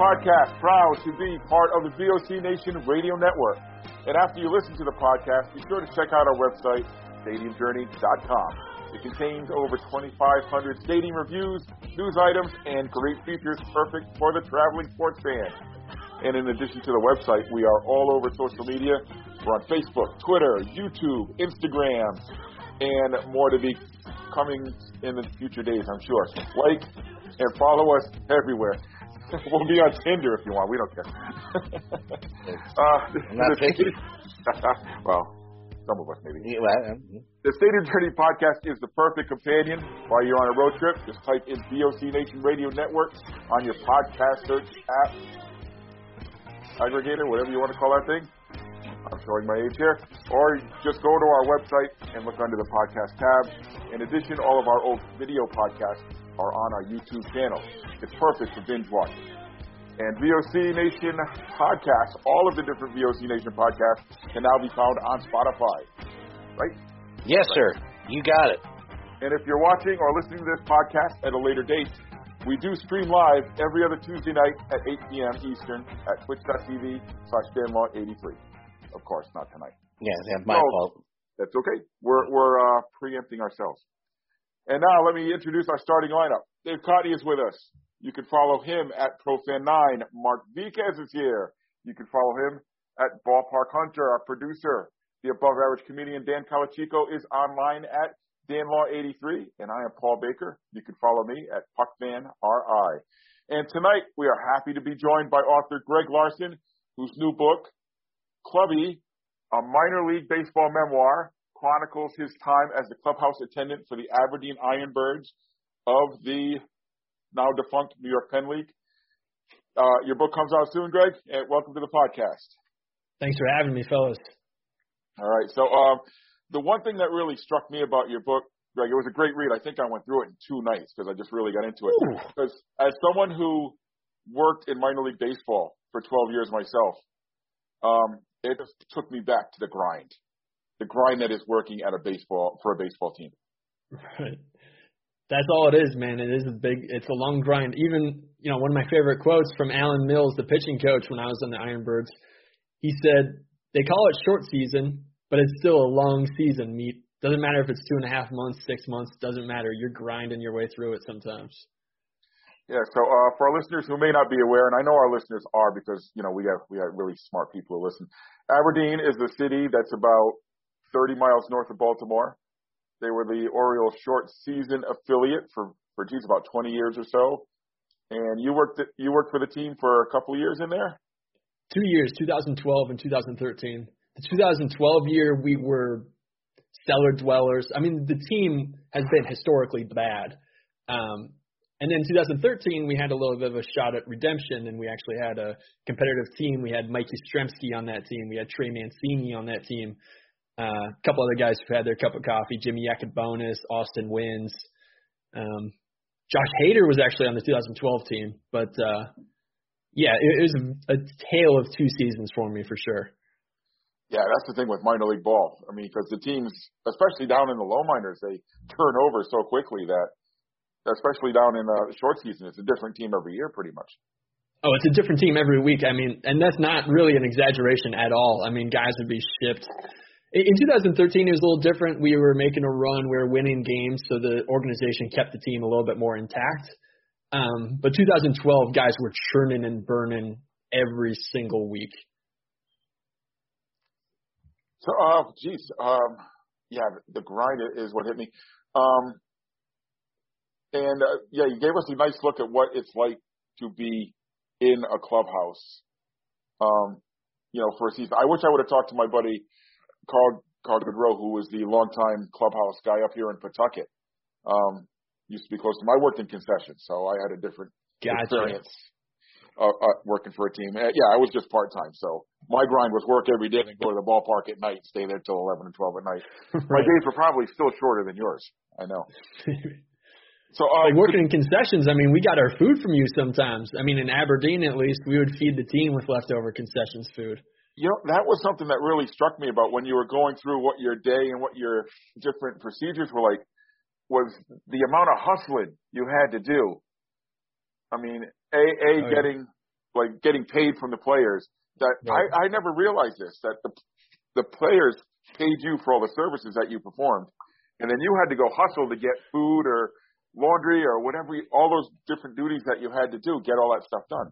Podcast, proud to be part of the VOC Nation Radio Network. And after you listen to the podcast, be sure to check out our website, stadiumjourney.com. It contains over 2,500 stadium reviews, news items, and great features perfect for the traveling sports fan. And in addition to the website, we are all over social media. We're on Facebook, Twitter, YouTube, Instagram, and more to be coming in the future days, I'm sure. Like and follow us everywhere. we'll be on Tinder if you want. We don't care. uh, I'm not picky. well, some of us maybe. Yeah, well, um, The Stadium Journey podcast is the perfect companion while you're on a road trip. Just type in VOC Nation Radio Network on your podcast search app, aggregator, whatever you want to call that thing. I'm showing my age here. Or just go to our website and look under the podcast tab. In addition, all of our old video podcasts are on our YouTube channel. It's perfect for binge watching. And VOC Nation podcasts, all of the different VOC Nation podcasts can now be found on Spotify. Right? yes, sir. You got it. And if you're watching or listening to this podcast at a later date, we do stream live every other Tuesday night at 8 p.m. Eastern at twitch.tv slash danlaw83. Of course, not tonight. Yeah, that's my No. fault. That's okay. We're, we're uh, preempting ourselves. And now let me introduce our starting lineup. Dave Cotty is with us. You can follow him at ProFan9. Mark Viquez is here. You can follow him at Ballpark Hunter, our producer. The above average comedian Dan Calachico is online at DanLaw83. And I am Paul Baker. You can follow me at PuckFanRI. And tonight we are happy to be joined by author Greg Larson, whose new book, Clubby, a minor league baseball memoir, chronicles his time as the clubhouse attendant for the Aberdeen Ironbirds of the now defunct New York Penn League. Uh, your book comes out soon, Greg, and welcome to the podcast. Thanks for having me, fellas. All right. So, um, the one thing that really struck me about your book, Greg, it was a great read. I think I went through it in two nights because I just really got into it. Because as someone who worked in minor league baseball for 12 years myself, um, it just took me back to the grind, the grind that is working at a baseball for a baseball team. Right. That's all it is, man. It is a big, it's a long grind. Even, you know, one of my favorite quotes from Alan Mills, the pitching coach when I was on the Ironbirds, he said, they call it short season, but it's still a long season. Meet doesn't matter if it's two and a half months, six months, doesn't matter. You're grinding your way through it sometimes. Yeah. So uh, for our listeners who may not be aware, and I know our listeners are because you know we have we have really smart people who listen. Aberdeen is the city that's about 30 miles north of Baltimore. They were the Orioles' short season affiliate for for geez about 20 years or so. And you worked you worked for the team for a couple of years in there. Two years, 2012 and 2013. The 2012 year, we were cellar dwellers. I mean, the team has been historically bad. Um, and then 2013, we had a little bit of a shot at redemption, and we actually had a competitive team. We had Mike Yastrzemski on that team. We had Trey Mancini on that team. Uh, a couple other guys who've had their cup of coffee. Jimmy Bonus, Austin Wynns. Um, Josh Hader was actually on the 2012 team, but uh, yeah, it, it was a, a tale of two seasons for me for sure. Yeah, that's the thing with minor league ball. I mean, because the teams, especially down in the low minors, they turn over so quickly that, especially down in the short season, it's a different team every year, pretty much. Oh, it's a different team every week. I mean, and that's not really an exaggeration at all. I mean, guys would be shipped. In 2013, it was a little different. We were making a run, we were winning games, so the organization kept the team a little bit more intact. Um, but 2012, guys were churning and burning every single week. So, uh, geez, um, yeah, the grind is what hit me. Um, and uh, yeah, you gave us a nice look at what it's like to be in a clubhouse. Um, you know, for a season. I wish I would have talked to my buddy Carl Carl Goodrow, who was the longtime clubhouse guy up here in Pawtucket. Um, used to be close to my work in concessions, so I had a different gotcha. experience uh, uh, working for a team. Uh, yeah, I was just part time, so my grind was work every day and go to the ballpark at night, stay there till eleven and twelve at night. right. My days were probably still shorter than yours. I know. So uh, like working in concessions, I mean, we got our food from you sometimes. I mean, in Aberdeen at least, we would feed the team with leftover concessions food. You know, that was something that really struck me about when you were going through what your day and what your different procedures were like. Was the amount of hustling you had to do? I mean, a a oh, getting yeah. like getting paid from the players. That right. I I never realized this that the the players paid you for all the services that you performed, and then you had to go hustle to get food or laundry or whatever, all those different duties that you had to do, get all that stuff done.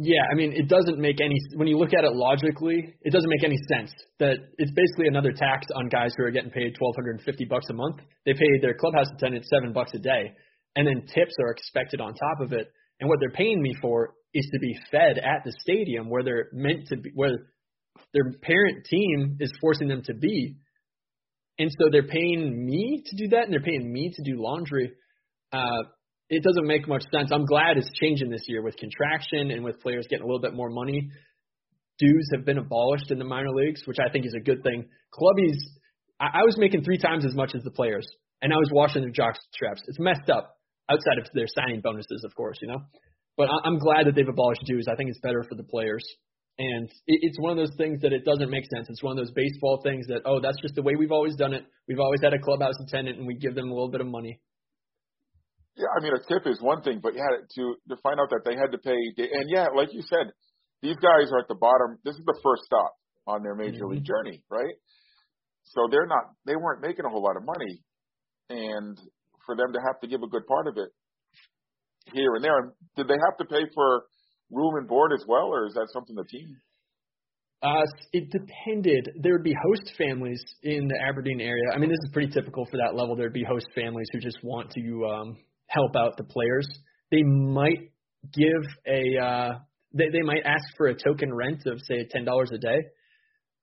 Yeah, I mean, it doesn't make any when you look at it logically, it doesn't make any sense that it's basically another tax on guys who are getting paid twelve hundred and fifty bucks a month. They pay their clubhouse attendant seven bucks a day, and then tips are expected on top of it. And what they're paying me for is to be fed at the stadium where they're meant to be, where their parent team is forcing them to be. And so they're paying me to do that, and they're paying me to do laundry uh, it doesn't make much sense. I'm glad it's changing this year with contraction and with players getting a little bit more money. Dues have been abolished in the minor leagues, which I think is a good thing. Clubbies, I, I was making three times as much as the players, and I was washing their jock straps. It's messed up outside of their signing bonuses, of course, you know. But I, I'm glad that they've abolished dues. I think it's better for the players. And it, it's one of those things that it doesn't make sense. It's one of those baseball things that, oh, that's just the way we've always done it. We've always had a clubhouse attendant and we give them a little bit of money. Yeah, I mean, a tip is one thing, but yeah, to to find out that they had to pay, and yeah, like you said, these guys are at the bottom. This is the first stop on their major mm-hmm. league journey, right? So they're not, they weren't making a whole lot of money, and for them to have to give a good part of it here and there, did they have to pay for room and board as well, or is that something the team? Uh, it depended. There would be host families in the Aberdeen area. I mean, this is pretty typical for that level. There'd be host families who just want to um, help out the players. They might give a uh, they they might ask for a token rent of say ten dollars a day.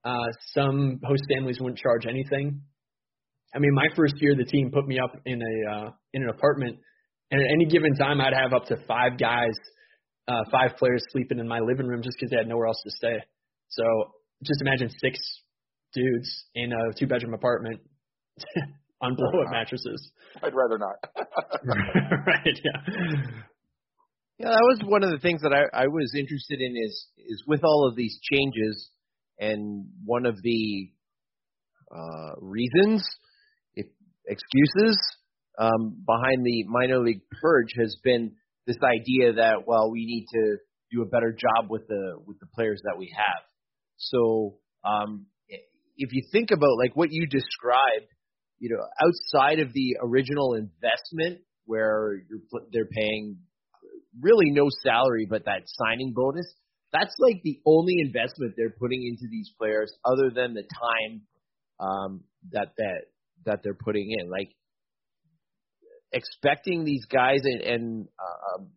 Uh, some host families wouldn't charge anything. I mean, my first year, the team put me up in a uh, in an apartment, and at any given time, I'd have up to five guys, uh, five players sleeping in my living room just because they had nowhere else to stay. So just imagine six dudes in a two bedroom apartment. on blow up mattresses. I'd rather not. right, yeah. Yeah, that was one of the things that I, I was interested in is is with all of these changes and one of the uh, reasons, if excuses um, behind the minor league purge has been this idea that well we need to do a better job with the with the players that we have. So um, if you think about like what you described you know, outside of the original investment where you're they're paying really no salary but that signing bonus, that's like the only investment they're putting into these players other than the time um, that that that they're putting in. Like expecting these guys and, and uh, um,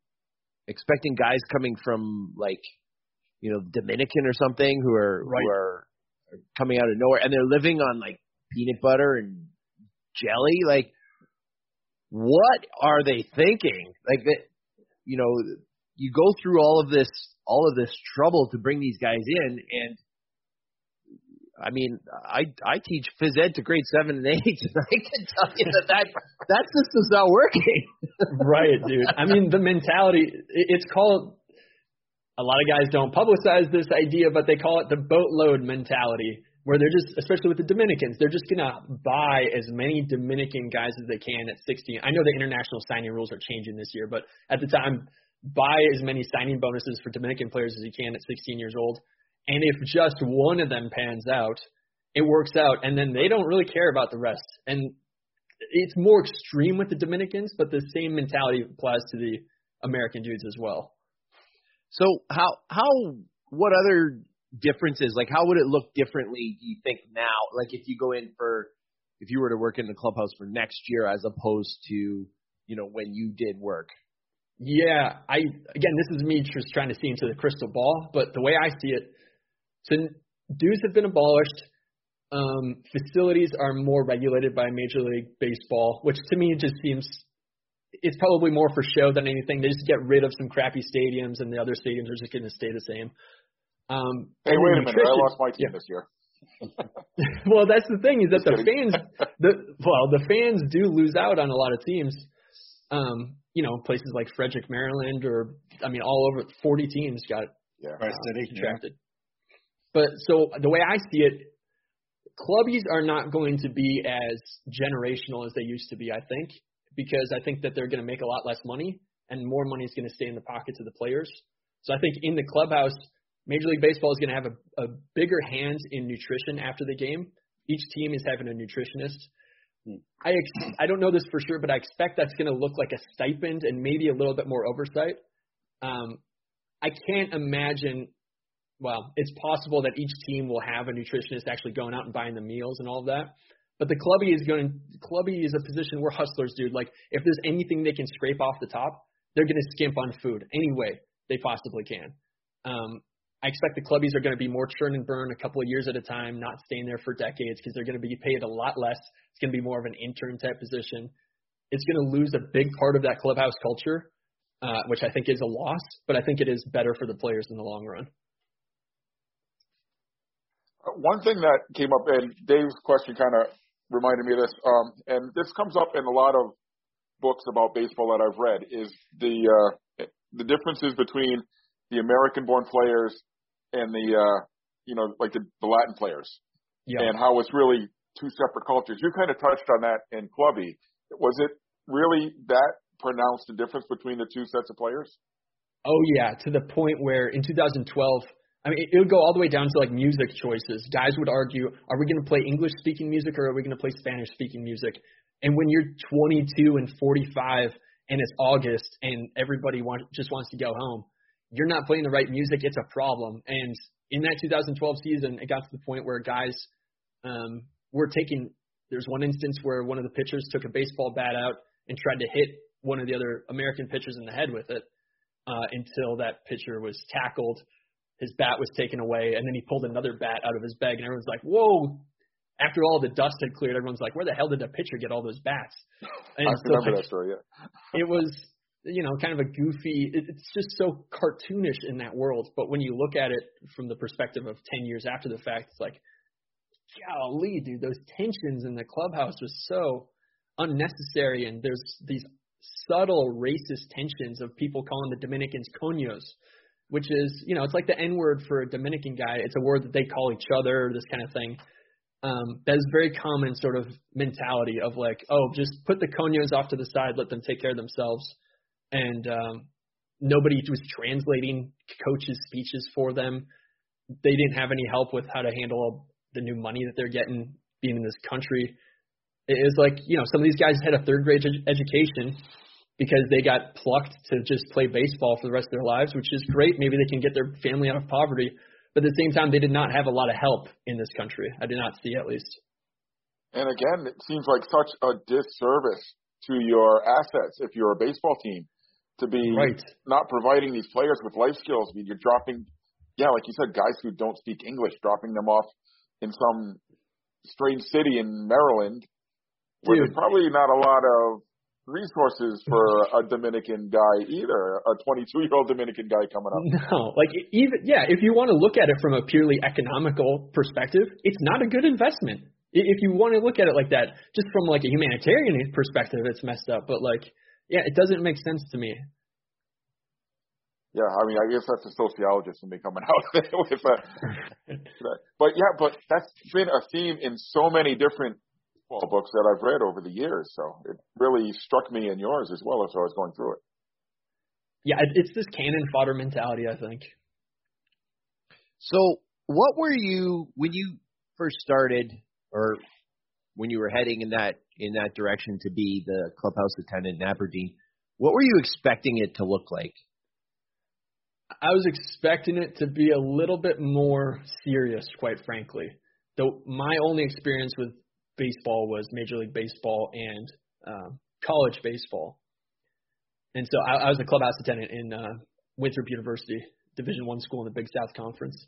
expecting guys coming from like you know Dominican or something who are right. who are coming out of nowhere and they're living on like peanut butter and jelly? Like, what are they thinking? Like that, you know, you go through all of this, all of this trouble to bring these guys in, and I mean, I I teach phys ed to grade seven and eight, and I can tell you that that, that system's not working. right, dude. I mean, the mentality. It's called. A lot of guys don't publicize this idea, but they call it the boatload mentality where they're just, especially with the Dominicans, they're just gonna buy as many Dominican guys as they can at 16. I know the international signing rules are changing this year, but at the time, buy as many signing bonuses for Dominican players as you can at 16 years old. And if just one of them pans out, it works out, and then they don't really care about the rest. And it's more extreme with the Dominicans, but the same mentality applies to the American dudes as well. So how how what other differences like how would it look differently do you think now like if you go in for if you were to work in the clubhouse for next year as opposed to you know when you did work Yeah, I again, this is me just trying to see into the crystal ball, but the way I see it, so dues have been abolished. Um, facilities are more regulated by Major League Baseball, which to me just seems it's probably more for show than anything. They just get rid of some crappy stadiums, and the other stadiums are just going to stay the same. Um, Hey, wait a minute. I lost my team yeah. this year. well, that's the thing is that Just the kidding. fans, the well, the fans do lose out on a lot of teams. Um, you know, places like Frederick, Maryland, or I mean, all over 40 teams got Yeah. Right, City. Yeah. But so the way I see it, clubbies are not going to be as generational as they used to be. I think because I think that they're going to make a lot less money, and more money is going to stay in the pockets of the players. So I think in the clubhouse, Major League Baseball is going to have a, a bigger hand in nutrition after the game. Each team is having a nutritionist. I ex- I don't know this for sure, but I expect that's going to look like a stipend and maybe a little bit more oversight. Um, I can't imagine. Well, it's possible that each team will have a nutritionist actually going out and buying the meals and all of that. But the clubby is going. Clubby is a position where hustlers, dude. Like if there's anything they can scrape off the top, they're going to skimp on food any way they possibly can. Um, I expect the clubbies are going to be more churn and burn a couple of years at a time, not staying there for decades because they're going to be paid a lot less. It's going to be more of an intern type position. It's going to lose a big part of that clubhouse culture, uh, which I think is a loss, but I think it is better for the players in the long run. Uh, One thing that came up, and Dave's question kind of reminded me of this, um, and this comes up in a lot of books about baseball that I've read, is the uh, the differences between the American-born players and the uh, you know like the, the Latin players, Yeah. and how it's really two separate cultures. You kind of touched on that in Clubby. Was it really that pronounced a difference between the two sets of players? Oh yeah, to the point where in 2012, I mean, it, it would go all the way down to like music choices. Guys would argue, are we going to play English speaking music or are we going to play Spanish speaking music? And when you're 22 and 45 and it's August and everybody want, just wants to go home, you're not playing the right music. It's a problem. And in that 2012 season, it got to the point where guys um, were taking. There's one instance where one of the pitchers took a baseball bat out and tried to hit one of the other American pitchers in the head with it uh, until that pitcher was tackled. His bat was taken away, and then he pulled another bat out of his bag, and everyone's like, "Whoa!" After all the dust had cleared, everyone's like, "Where the hell did the pitcher get all those bats?" And I so, remember like, that story. Yeah. it was you know kind of a goofy it's just so cartoonish in that world. But when you look at it from the perspective of 10 years after the fact it's like golly dude those tensions in the clubhouse was so unnecessary. And there's these subtle racist tensions of people calling the Dominicans coños which is you know it's like the n word for a Dominican guy. It's a word that they call each other this kind of thing. Um, that is very common sort of mentality of like, oh, just put the coños off to the side, let them take care of themselves, and um, nobody was translating coaches' speeches for them. They didn't have any help with how to handle the new money that they're getting being in this country. It is like you know some of these guys had a third grade ed- education because they got plucked to just play baseball for the rest of their lives, which is great. Maybe they can get their family out of poverty. But at the same time, they did not have a lot of help in this country. I did not see, at least. And again, it seems like such a disservice to your assets if you're a baseball team to be Right. not providing these players with life skills. I mean, you're dropping, yeah, like you said, guys who don't speak English, dropping them off in some strange city in Maryland where Dude. there's probably not a lot of resources for a Dominican guy either, a 22 year old Dominican guy coming up. No, like even yeah, if you want to look at it from a purely economical perspective, it's not a good investment. If you want to look at it like that, just from like a humanitarian perspective, it's messed up. But like, yeah, it doesn't make sense to me. Yeah, I mean, I guess that's a sociologist in me coming out with a. but yeah, but that's been a theme in so many different well, books that I've read over the years. So it really struck me in yours as well as I was going through it. Yeah, it's this cannon fodder mentality, I think. So, what were you when you first started, or when you were heading in that in that direction to be the clubhouse attendant in Aberdeen? What were you expecting it to look like? I was expecting it to be a little bit more serious, quite frankly. Though my only experience with baseball was Major League Baseball and um, college baseball, and so I, I was a clubhouse attendant in uh, Winthrop University, Division One school in the Big South Conference.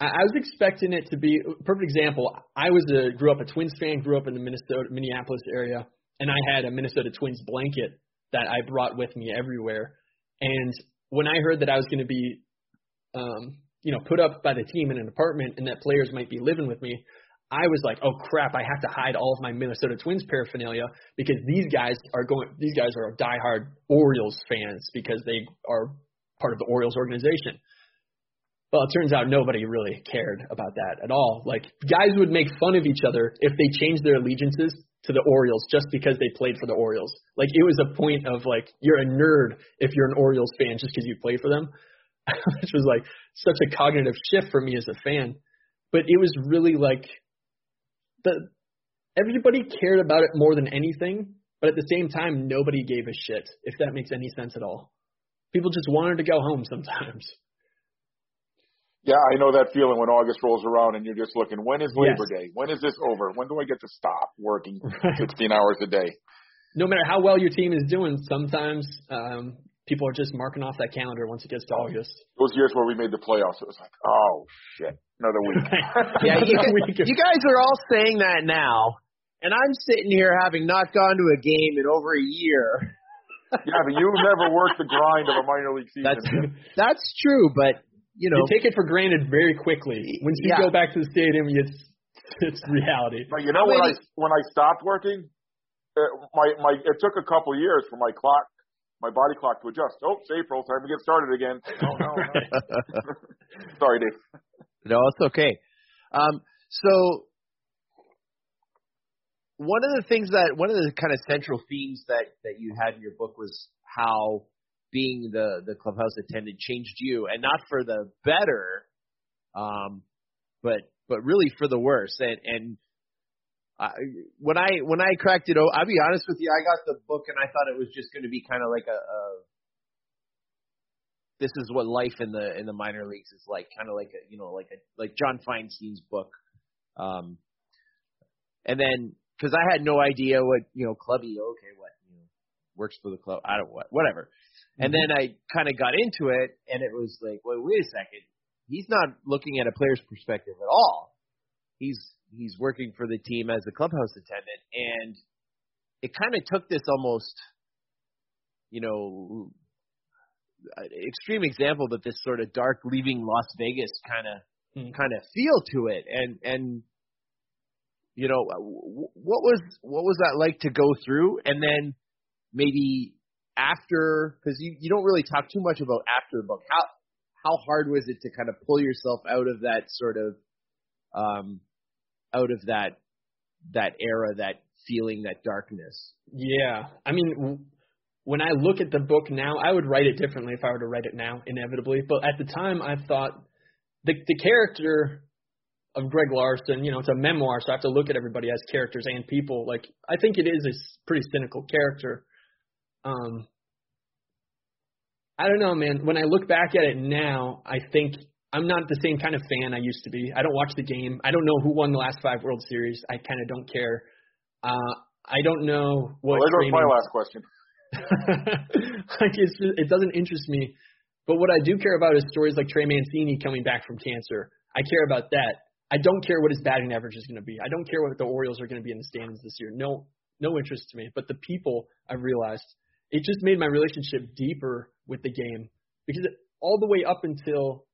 I, was expecting it to be perfect example. I was a grew up a Twins fan, grew up in the Minnesota Minneapolis area, and I had a Minnesota Twins blanket that I brought with me everywhere. And when I heard that I was going to be, um, you know, put up by the team in an apartment and that players might be living with me, I was like, oh crap, I have to hide all of my Minnesota Twins paraphernalia because these guys are going, these guys are diehard Orioles fans because they are part of the Orioles organization. Well, it turns out nobody really cared about that at all. Like guys would make fun of each other if they changed their allegiances to the Orioles just because they played for the Orioles. Like it was a point of like you're a nerd if you're an Orioles fan just because you play for them, which was like such a cognitive shift for me as a fan. But it was really like the everybody cared about it more than anything, but at the same time nobody gave a shit if that makes any sense at all. People just wanted to go home sometimes. Yeah, I know that feeling when August rolls around and you're just looking, when is Labor yes. Day? When is this over? When do I get to stop working right. 16 hours a day? No matter how well your team is doing, sometimes um, people are just marking off that calendar once it gets to August. Those years where we made the playoffs, it was like, oh shit, another week. yeah, you, you guys are all saying that now, and I'm sitting here having not gone to a game in over a year. yeah, but you've never worked the grind of a minor league season. That's that's true, but you know, you take it for granted very quickly. Once you yeah. go back to the stadium, it's it's reality. But you know when I when I stopped working, it, uh, my my it took a couple years for my clock, my body clock to adjust. Oh, it's April, time to get started again. Oh no, no. sorry, Dave. No, it's okay. Um, so one of the things that one of the kind of central themes that that you had in your book was how being the the clubhouse attendant changed you, and not for the better, um, but but really for the worse. And and I, when I when I cracked it, I'll be honest with you, I got the book and I thought it was just going to be kind of like a, a this is what life in the in the minor leagues is like, kind of like a you know like a like John Feinstein's book. Um, and then because I had no idea what you know clubby okay what you know works for the club I don't what whatever and then I kind of got into it, and it was like, well, wait a second. He's not looking at a player's perspective at all. He's he's working for the team as a clubhouse attendant, and it kind of took this almost, you know, extreme example, but this sort of dark leaving Las Vegas kind of mm. kind of feel to it, and and you know, what was what was that like to go through, and then maybe after because you you don't really talk too much about after the book. How how hard was it to kind of pull yourself out of that sort of um out of that that era, that feeling, that darkness? Yeah, I mean. When I look at the book now, I would write it differently if I were to write it now, inevitably. But at the time, I thought the the character of Greg Larson, you know, it's a memoir, so I have to look at everybody as characters and people. Like, I think it is a pretty cynical character. Um, I don't know, man. When I look back at it now, I think I'm not the same kind of fan I used to be. I don't watch the game. I don't know who won the last five World Series. I kind of don't care. Uh, I don't know what. Well, there goes my last question. like it's just, it doesn't interest me. But what I do care about is stories like Trey Mancini coming back from cancer. I care about that. I don't care what his batting average is going to be. I don't care what the Orioles are going to be in the standings this year. No, no interest to me. But the people I've realized it just made my relationship deeper with the game because it, all the way up until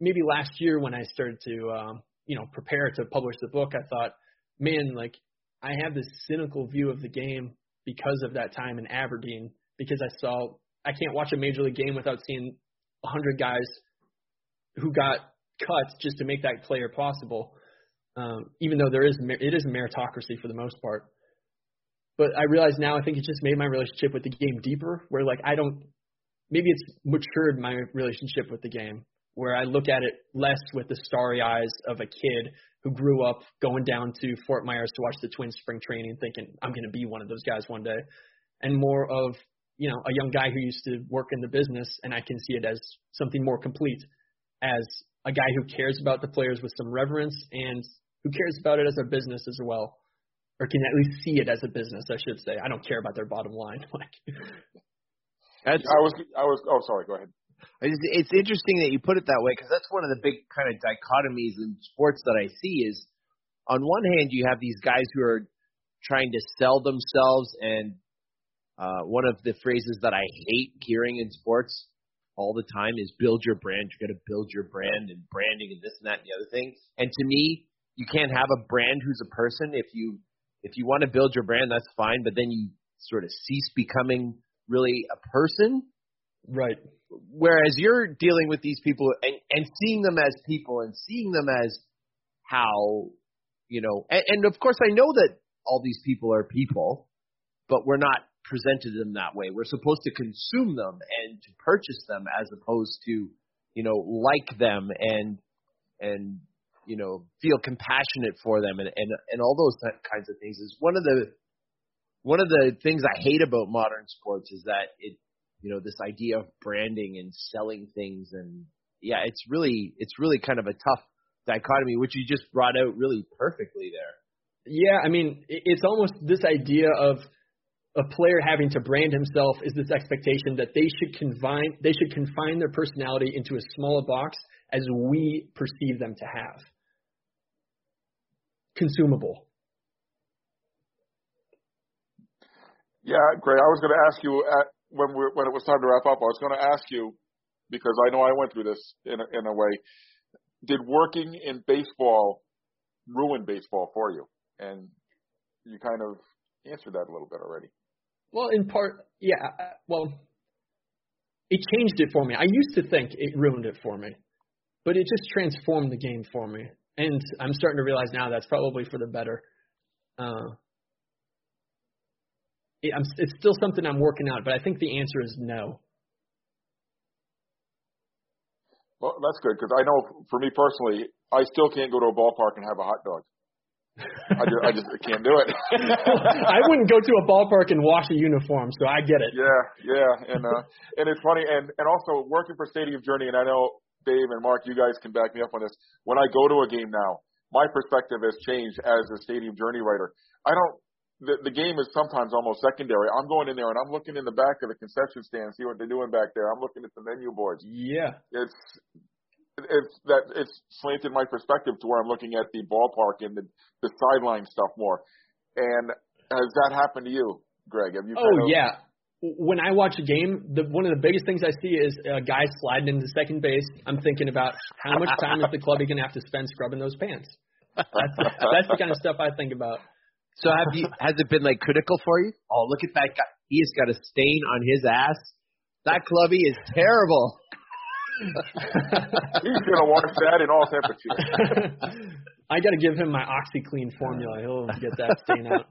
maybe last year when I started to um, you know prepare to publish the book, I thought, man, like I have this cynical view of the game because of that time in Aberdeen because I saw I can't watch a major league game without seeing a hundred guys who got cut just to make that player possible. Um, even though there is it is meritocracy for the most part. But I realize now I think it just made my relationship with the game deeper. Where like I don't maybe it's matured my relationship with the game where I look at it less with the starry eyes of a kid who grew up going down to Fort Myers to watch the Twins spring training, thinking I'm going to be one of those guys one day, and more of you know a young guy who used to work in the business, and I can see it as something more complete, as a guy who cares about the players with some reverence and who cares about it as a business as well, or can at least see it as a business. I should say. I don't care about their bottom line. Like, I was, I was. Oh, sorry. Go ahead. It's, it's interesting that you put it that way because that's one of the big kind of dichotomies in sports that I see is on one hand you have these guys who are trying to sell themselves and uh, one of the phrases that I hate hearing in sports all the time is build your brand. You got to build your brand and branding and this and that and the other thing. And to me, you can't have a brand who's a person. If you if you want to build your brand, that's fine. But then you sort of cease becoming really a person. Right whereas you're dealing with these people and, and seeing them as people and seeing them as how you know and, and of course I know that all these people are people, but we're not presented them that way. We're supposed to consume them and to purchase them as opposed to, you know, like them and and you know feel compassionate for them and and and all those kinds of things is one of the one of the things I hate about modern sports is that it you know this idea of branding and selling things and yeah it's really it's really kind of a tough dichotomy which you just brought out really perfectly there. Yeah i mean it's almost this idea of a player having to brand himself is this expectation that they should confine they should confine their personality into as small a box as we perceive them to have consumable yeah great i was going to ask you at when we when it was time to wrap up, I was going to ask you because I know I went through this in a, in a way. Did working in baseball ruin baseball for you? And you kind of answered that a little bit already. Well, in part, yeah. Uh, well, it changed it for me. I used to think it ruined it for me, but it just transformed the game for me. And I'm starting to realize now that's probably for the better. Uh, I'm, it's still something I'm working out, but I think the answer is no. Well, that's good because I know for me personally, I still can't go to a ballpark and have a hot dog. I just, I just can't do it. I wouldn't go to a ballpark and wash a uniform, so I get it. Yeah, yeah, and uh, and it's funny, and and also working for Stadium Journey, and I know Dave and Mark, you guys can back me up on this. When I go to a game now, my perspective has changed as a Stadium Journey writer. I don't the, the game is sometimes almost secondary. I'm going in there and I'm looking in the back of the concession stand, see what they're doing back there. I'm looking at the menu boards. Yeah, it's it's that it's slanted my perspective to where I'm looking at the ballpark and the the sideline stuff more. And has that happened to you, Greg? Have you? Oh of, yeah. When I watch a game, the one of the biggest things I see is a guy sliding into second base. I'm thinking about how much time is the club going to have to spend scrubbing those pants. That's that's the kind of stuff I think about. So have you? has it been like critical for you? Oh, look at that guy. He has got a stain on his ass. That clubby is terrible. He's gonna wash that in all temperatures. I got to give him my OxiClean formula. He'll get that stain out.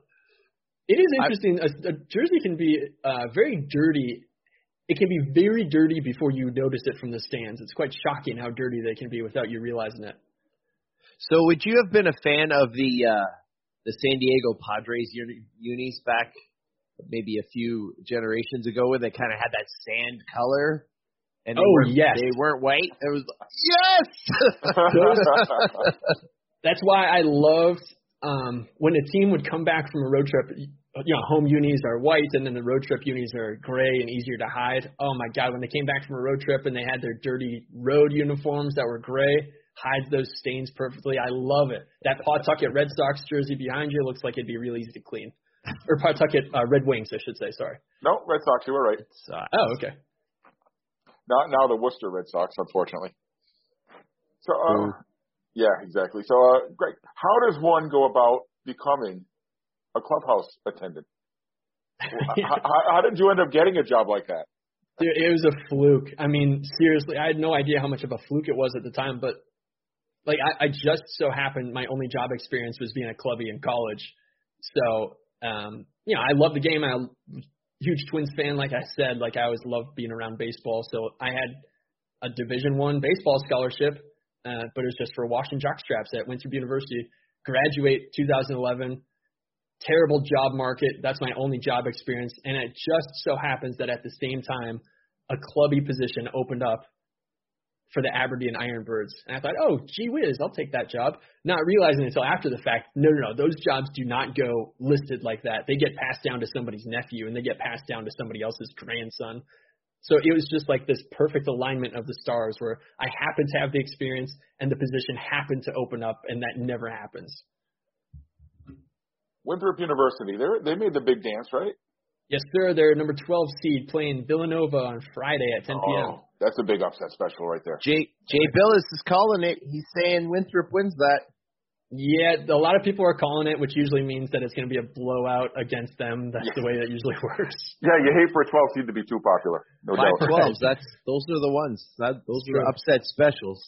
It is interesting. A, a jersey can be uh, very dirty. It can be very dirty before you notice it from the stands. It's quite shocking how dirty they can be without you realizing it. So, would you have been a fan of the uh, the San Diego Padres unis back maybe a few generations ago when they kind of had that sand color. And they oh yes, they weren't white. It was yes. that's why I loved um, when a team would come back from a road trip. You know, home unis are white, and then the road trip unis are gray and easier to hide. Oh my God, when they came back from a road trip and they had their dirty road uniforms that were gray, hides those stains perfectly. I love it. That Pawtucket Red Sox jersey behind you looks like it'd be real easy to clean. or Pawtucket uh, Red Wings, I should say. Sorry. No, Red Sox. You were right. Uh, oh, okay. Not now the Worcester Red Sox, unfortunately. So, uh, yeah, exactly. So, uh, great. How does one go about becoming a clubhouse attendant? how, how, how did you end up getting a job like that? Dude, it was a fluke. I mean, seriously, I had no idea how much of a fluke it was at the time, but like I, I just so happened my only job experience was being a clubby in college. So, um, you know, I love the game. I'm a huge Twins fan, like I said. Like I always loved being around baseball. So I had a Division One baseball scholarship, uh, but it was just for Washington jockstraps at Winthrop University. Graduate 2011. Terrible job market. That's my only job experience, and it just so happens that at the same time, a clubby position opened up for the Aberdeen Ironbirds. And I thought, oh, gee whiz, I'll take that job. Not realizing until after the fact, no, no, no, those jobs do not go listed like that. They get passed down to somebody's nephew and they get passed down to somebody else's grandson. So it was just like this perfect alignment of the stars where I happened to have the experience and the position happened to open up, and that never happens. Winthrop University, they they made the big dance, right? Yes, sir. They're number 12 seed playing Villanova on Friday at 10 p.m. Oh, that's a big upset special right there. Jay Jay Bilas is calling it. He's saying Winthrop wins that. Yeah, a lot of people are calling it, which usually means that it's going to be a blowout against them. That's the way that usually works. Yeah, you hate for a 12 seed to be too popular, no Five doubt. twelves. That's those are the ones. That those are True. upset specials.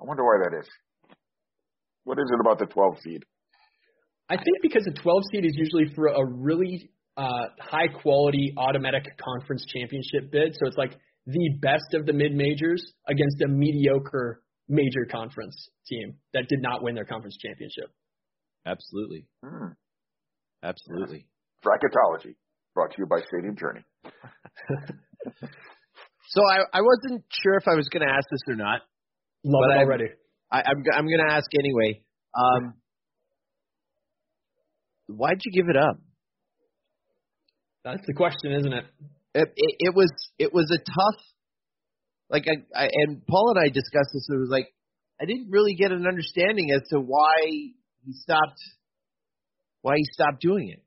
I wonder why that is. What is it about the 12 seed? I think because the 12 seed is usually for a really uh, high quality automatic conference championship bid. So it's like the best of the mid majors against a mediocre major conference team that did not win their conference championship. Absolutely, Hmm. absolutely. Bracketology, brought to you by Stadium Journey. So I I wasn't sure if I was going to ask this or not. Love But it I'm- already. I, I'm I'm going to ask anyway. Um, why'd you give it up? That's the question, isn't it? It, it, it was it was a tough, like I, I and Paul and I discussed this. It was like I didn't really get an understanding as to why he stopped, why he stopped doing it.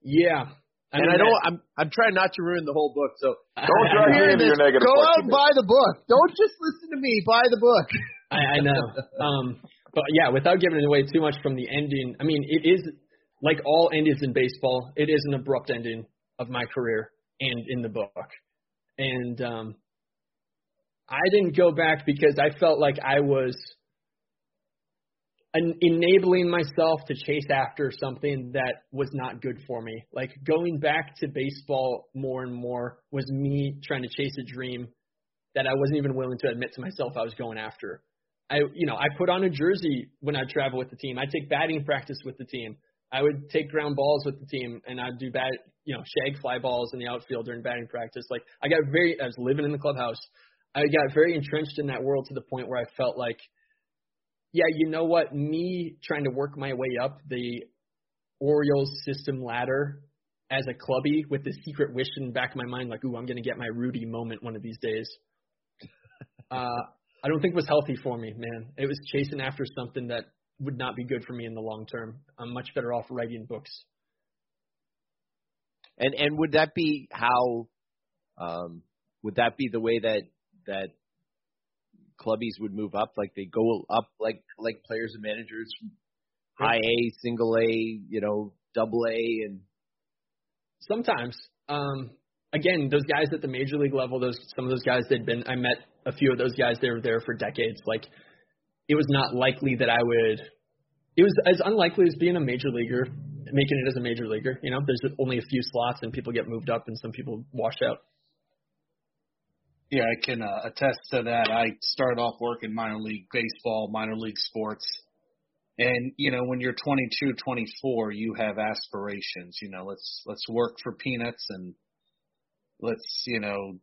Yeah. and mean, I don't. I'm I'm trying not to ruin the whole book. So Don't drag me into your negative go out and buy the book. Don't just listen to me. Buy the book. I, I know. Um, but yeah, without giving away too much from the ending, I mean, it is like all endings in baseball. It is an abrupt ending of my career and in the book. And um, I didn't go back because I felt like I was en- enabling myself to chase after something that was not good for me. Like going back to baseball more and more was me trying to chase a dream that I wasn't even willing to admit to myself I was going after. I you know, I put on a jersey when I travel with the team. I take batting practice with the team. I would take ground balls with the team and I'd do bat you know, shag fly balls in the outfield during batting practice. Like I got very I was living in the clubhouse. I got very entrenched in that world to the point where I felt like yeah, you know what? Me trying to work my way up the Orioles system ladder as a clubby with the secret wish in the back of my mind, like, ooh, I'm going to get my Rudy moment one of these days. Uh, I don't think it was healthy for me, man. It was chasing after something that would not be good for me in the long term. I'm much better off writing books. And and would that be how? Um, would that be the way that that clubbies would move up? Like they go up like like players and managers, from high A, single A, you know, double A, and Sometimes, um, again, those guys at the major league level, those some of those guys they'd been. I met a few of those guys. They were there for decades. Like, it was not likely that I would. It was as unlikely as being a major leaguer, making it as a major leaguer. You know, there's only a few slots, and people get moved up, and some people wash out. Yeah, I can uh, attest to that. I started off working minor league baseball, minor league sports. And you know, when you're 22, 24, you have aspirations. You know, let's let's work for peanuts and let's you know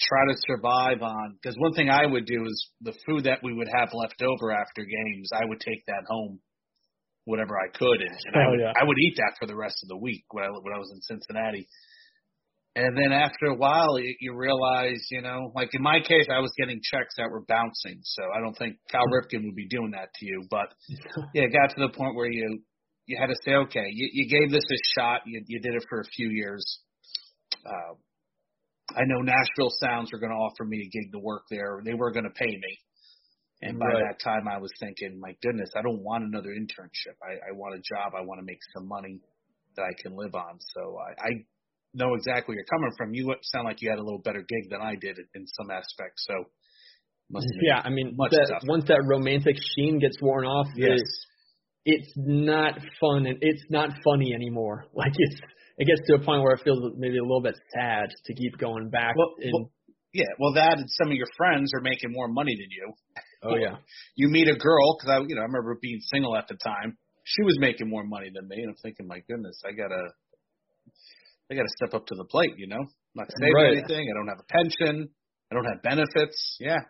try to survive on. Because one thing I would do is the food that we would have left over after games, I would take that home, whatever I could, and, and I Oh, would yeah. I would eat that for the rest of the week when I when I was in Cincinnati. And then after a while, you, you realize, you know, like in my case, I was getting checks that were bouncing. So I don't think Cal Ripken would be doing that to you. But yeah, it got to the point where you you had to say, okay, you, you gave this a shot. You, you did it for a few years. Uh, I know Nashville Sounds were going to offer me a gig to work there. They were going to pay me. And by Right. that time, I was thinking, my goodness, I don't want another internship. I, I want a job. I want to make some money that I can live on. So I, I know exactly where you're coming from. You sound like you had a little better gig than I did in some aspects. So must Yeah, I mean, that, tougher. once that romantic sheen gets worn off, Yes. it's, it's not fun and it's not funny anymore. Like it's it gets to a point where it feels maybe a little bit sad to keep going back. Well, in, well, Yeah, well, that and some of your friends are making more money than you. oh yeah, You meet a girl because I, you know, I remember being single at the time. She was making more money than me, and I'm thinking, my goodness, I gotta, I gotta step up to the plate. You know, I'm not saving Right. anything. I don't have a pension. I don't have benefits. Yeah,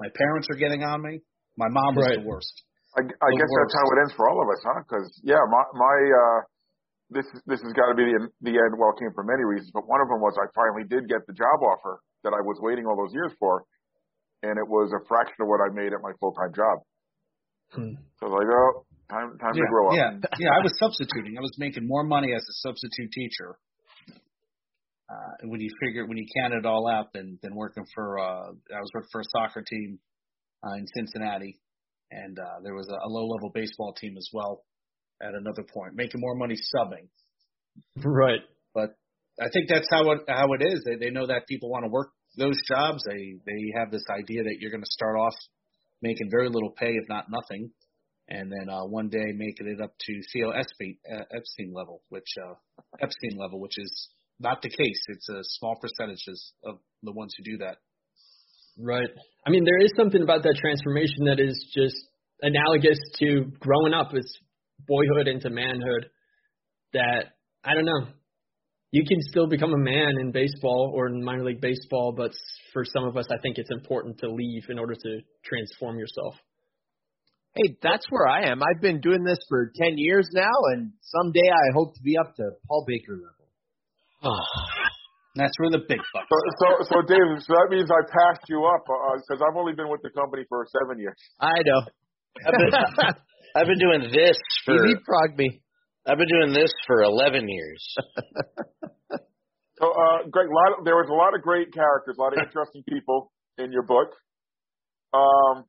my parents are getting on me. My mom was Right. the worst. I, I The guess that's how it ends for all of us, huh? Because yeah, my my uh, this this has got to be the the end. Well, it came for many reasons, but one of them was I finally did get the job offer that I was waiting all those years for, and it was a fraction of what I made at my full time job. Hmm. So I was like, oh, time time yeah, to grow up. yeah, yeah. I was substituting. I was making more money as a substitute teacher. Uh, when you figure, when you count it all out, than than working for, uh, I was working for a soccer team uh, in Cincinnati, and uh, there was a, a low level baseball team as well. At another point, making more money subbing. right. But I think that's how it how it is. They they know that people want to work those jobs. They they have this idea that you're going to start off making very little pay, if not nothing, and then uh, one day making it up to Theo Epstein, uh, Epstein level, which uh, Epstein level, which is not the case. It's a small percentages of the ones who do that. Right. I mean, there is something about that transformation that is just analogous to growing up. It's boyhood into manhood. That I don't know. You can still become a man in baseball or in minor league baseball, but for some of us, I think it's important to leave in order to transform yourself. Hey, that's where I am. I've been doing this for 10 years now, and someday I hope to be up to Paul Baker level. That's where the big bucks. So, so, so, David, so that means I passed you up because I've only been with the company for seven years. I know. I've been, I've been doing this for Easy prog me. I've been doing this for 11 years. So, uh, Greg, a lot of, there was a lot of great characters, a lot of interesting people in your book. Um,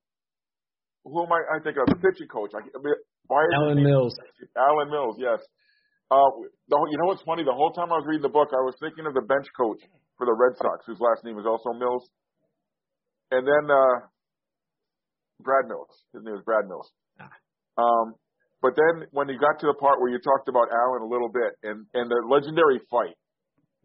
who am I? I think of the pitching coach. I, why is Alan Mills. Alan Mills, yes. Uh, the, you know what's funny? The whole time I was reading the book, I was thinking of the bench coach for the Red Sox, whose last name is also Mills. And then uh, Brad Mills. His name is Brad Mills. Um, but then when you got to the part where you talked about Alan a little bit and, and the legendary fight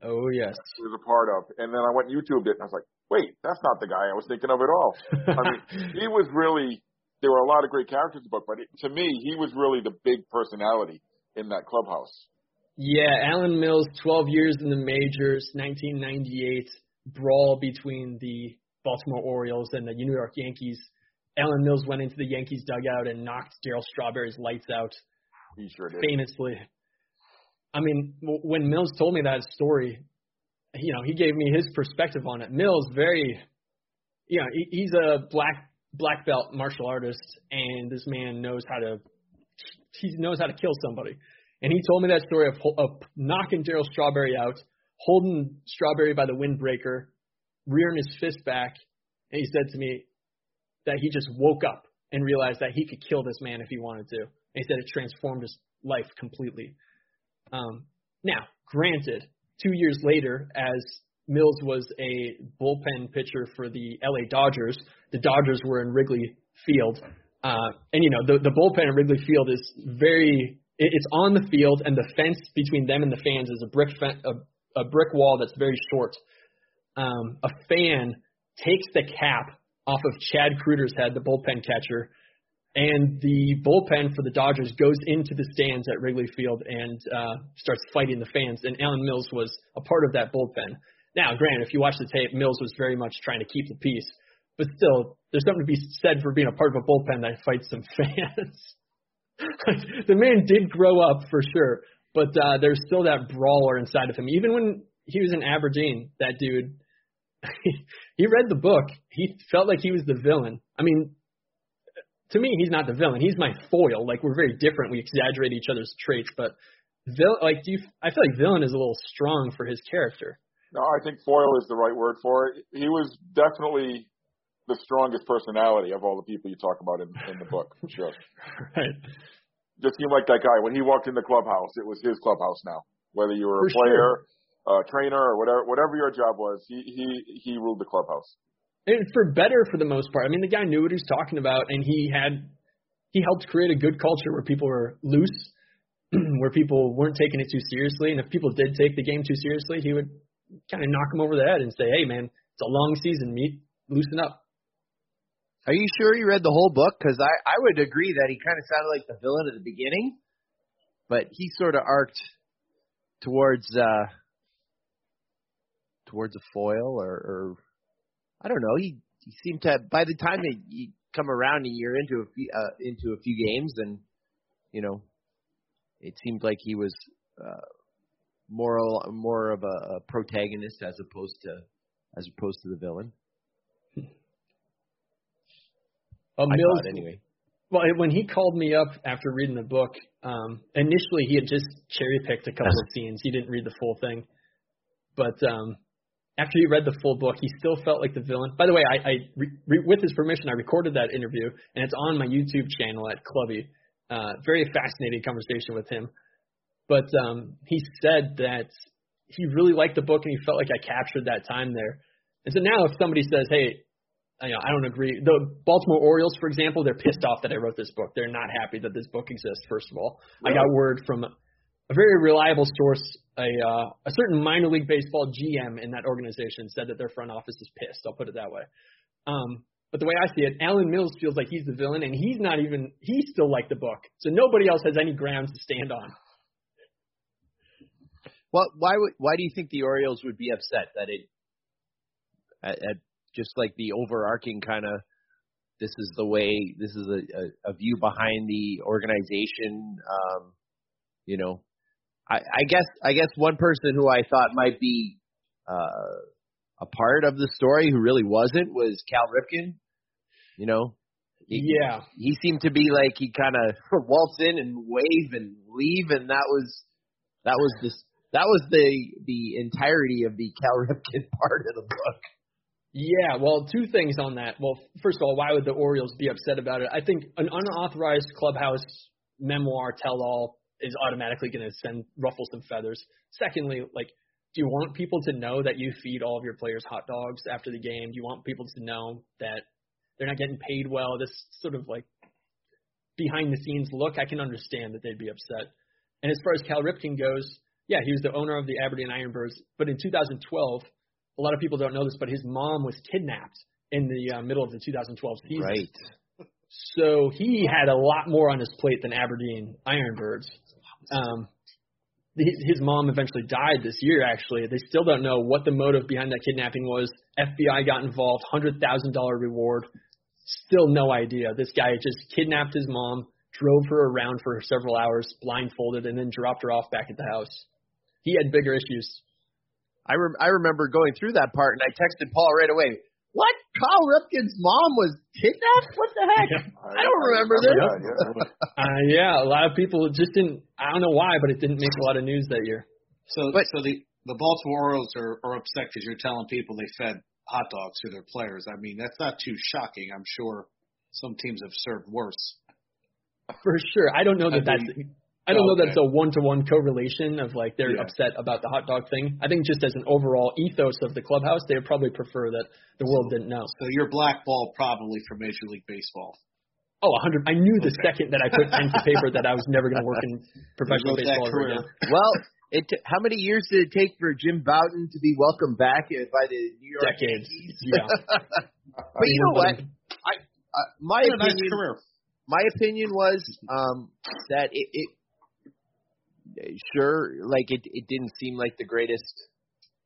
Oh yes. he was a part of, and then I went and YouTubed it, and I was like, wait, that's not the guy I was thinking of at all. I mean, he was really. There were a lot of great characters in the book, but it, to me, he was really the big personality in that clubhouse. Yeah, Alan Mills, 12 years in the majors, 1998 brawl between the Baltimore Orioles and the New York Yankees. Alan Mills went into the Yankees dugout and knocked Darryl Strawberry's lights out He sure did. famously. I mean, when Mills told me that story, you know, he gave me his perspective on it. Mills, very, you know, he, he's a black black belt martial artist, and this man knows how to he knows how to kill somebody. And he told me that story of, of knocking Darryl Strawberry out, holding Strawberry by the windbreaker, rearing his fist back, and he said to me that he just woke up and realized that he could kill this man if he wanted to. And he said it transformed his life completely. Um, now, granted, two years later, as Mills was a bullpen pitcher for the LA Dodgers, the Dodgers were in Wrigley Field. Uh, and you know, the, the bullpen at Wrigley Field is very, it, it's on the field and the fence between them and the fans is a brick, fen- a, brick wall that's very short. Um, a fan takes the cap off of Chad Kreuter's head, the bullpen catcher, and the bullpen for the Dodgers goes into the stands at Wrigley Field and uh, starts fighting the fans. And Alan Mills was a part of that bullpen. Now, granted, if you watch the tape, Mills was very much trying to keep the peace, but still, there's something to be said for being a part of a bullpen that fights some fans. the man did grow up for sure, but uh, there's still that brawler inside of him. Even when he was in Aberdeen, that dude, he read the book. He felt like he was the villain. I mean, to me, he's not the villain. He's my foil. Like we're very different. We exaggerate each other's traits, but vil- like do you? I feel like villain is a little strong for his character. No, I think foil is the right word for it. He was definitely the strongest personality of all the people you talk about in, in the book, for sure. Right. Just seemed like that guy. When he walked in the clubhouse, it was his clubhouse now. whether you were For a player, a trainer, or whatever whatever your job was. He he he ruled the clubhouse. and for better for the most part. I mean, the guy knew what he was talking about, and he had he helped create a good culture where people were loose, where people weren't taking it too seriously, and if people did take the game too seriously, he would kind of knock them over the head and say, "Hey, man, it's a long season, meet loosen up." Are you sure you read the whole book? Because I, I would agree that he kind of sounded like the villain at the beginning, but he sort of arced towards uh towards a foil or, or I don't know. He he seemed to by the time that you come around a year into a few uh, into a few games, and you know, it seemed like he was uh, more more of a, a protagonist as opposed to as opposed to the villain. Well, I Mills, thought anyway. well, when he called me up after reading the book, um, initially he had just cherry picked a couple of scenes. He didn't read the full thing, but um, after he read the full book, he still felt like the villain. By the way, I, I re, re, with his permission, I recorded that interview, and it's on my YouTube channel at Clubby. Uh, very fascinating conversation with him. But um, he said that he really liked the book and he felt like I captured that time there. And so now, if somebody says, "Hey, you know, I don't agree," the Baltimore Orioles, for example, they're pissed off that I wrote this book. They're not happy that this book exists. First of all, I got word from a very reliable source, a uh, a certain minor league baseball GM in that organization said that their front office is pissed. I'll put it that way. Um, but the way I see it, Alan Mills feels like he's the villain, and he's not even he still liked the book, so nobody else has any grounds to stand on. Well, why would why do you think the Orioles would be upset that it at, at just like the overarching kind of this is the way this is a, a, a view behind the organization um you know? I, I guess I guess one person who I thought might be uh a part of the story who really wasn't was Cal Ripken you know? He, Yeah, he seemed to be like he kind of waltz in and wave and leave, and that was that was this that was the the entirety of the Cal Ripken part of the book. Yeah, well, two things on that. Well, first of all, why would the Orioles be upset about it? I think an unauthorized clubhouse memoir tell-all is automatically going to send ruffle some feathers. Secondly, like, do you want people to know that you feed all of your players hot dogs after the game? Do you want people to know that they're not getting paid well? This sort of like behind the scenes look, I can understand that they'd be upset. And as far as Cal Ripken goes, yeah, he was the owner of the Aberdeen Ironbirds, but in 2012 a lot of people don't know this, but his mom was kidnapped in the uh, middle of the 2012 season. Right. So he had a lot more on his plate than Aberdeen Ironbirds. Um, his, his mom eventually died this year. Actually, they still don't know what the motive behind that kidnapping was. FBI got involved, hundred thousand dollar reward. Still no idea. This guy just kidnapped his mom, drove her around for several hours, blindfolded, and then dropped her off back at the house. He had bigger issues. I rem- I remember going through that part, and I texted Paul right away. What? Kyle Ripken's mom was kidnapped? What the heck? I don't remember this. that, yeah. Uh, yeah, a lot of people just didn't. I don't know why, but it didn't make a lot of news that year. So, But- so the the Baltimore Orioles are, are upset because you're telling people they fed hot dogs to their players. I mean, that's not too shocking. I'm sure some teams have served worse. For sure. I don't know that I that's. Mean- I don't Oh, know that okay. it's a one-to-one correlation of like they're Yeah. upset about the hot dog thing. I think just as an overall ethos of the clubhouse, they would probably prefer that the world didn't know. So you're blackballed probably from Major League Baseball. Oh, a hundred. I knew the Okay. second that I put pen to paper that I was never going to work in professional There goes that baseball ever career. again. Well, it t- how many years did it take for Jim Bouton to be welcomed back by the New York Decades. Yankees? Yeah. But you know what? I uh, my Had a nice opinion career. my opinion was um that it, it sure like it it didn't seem like the greatest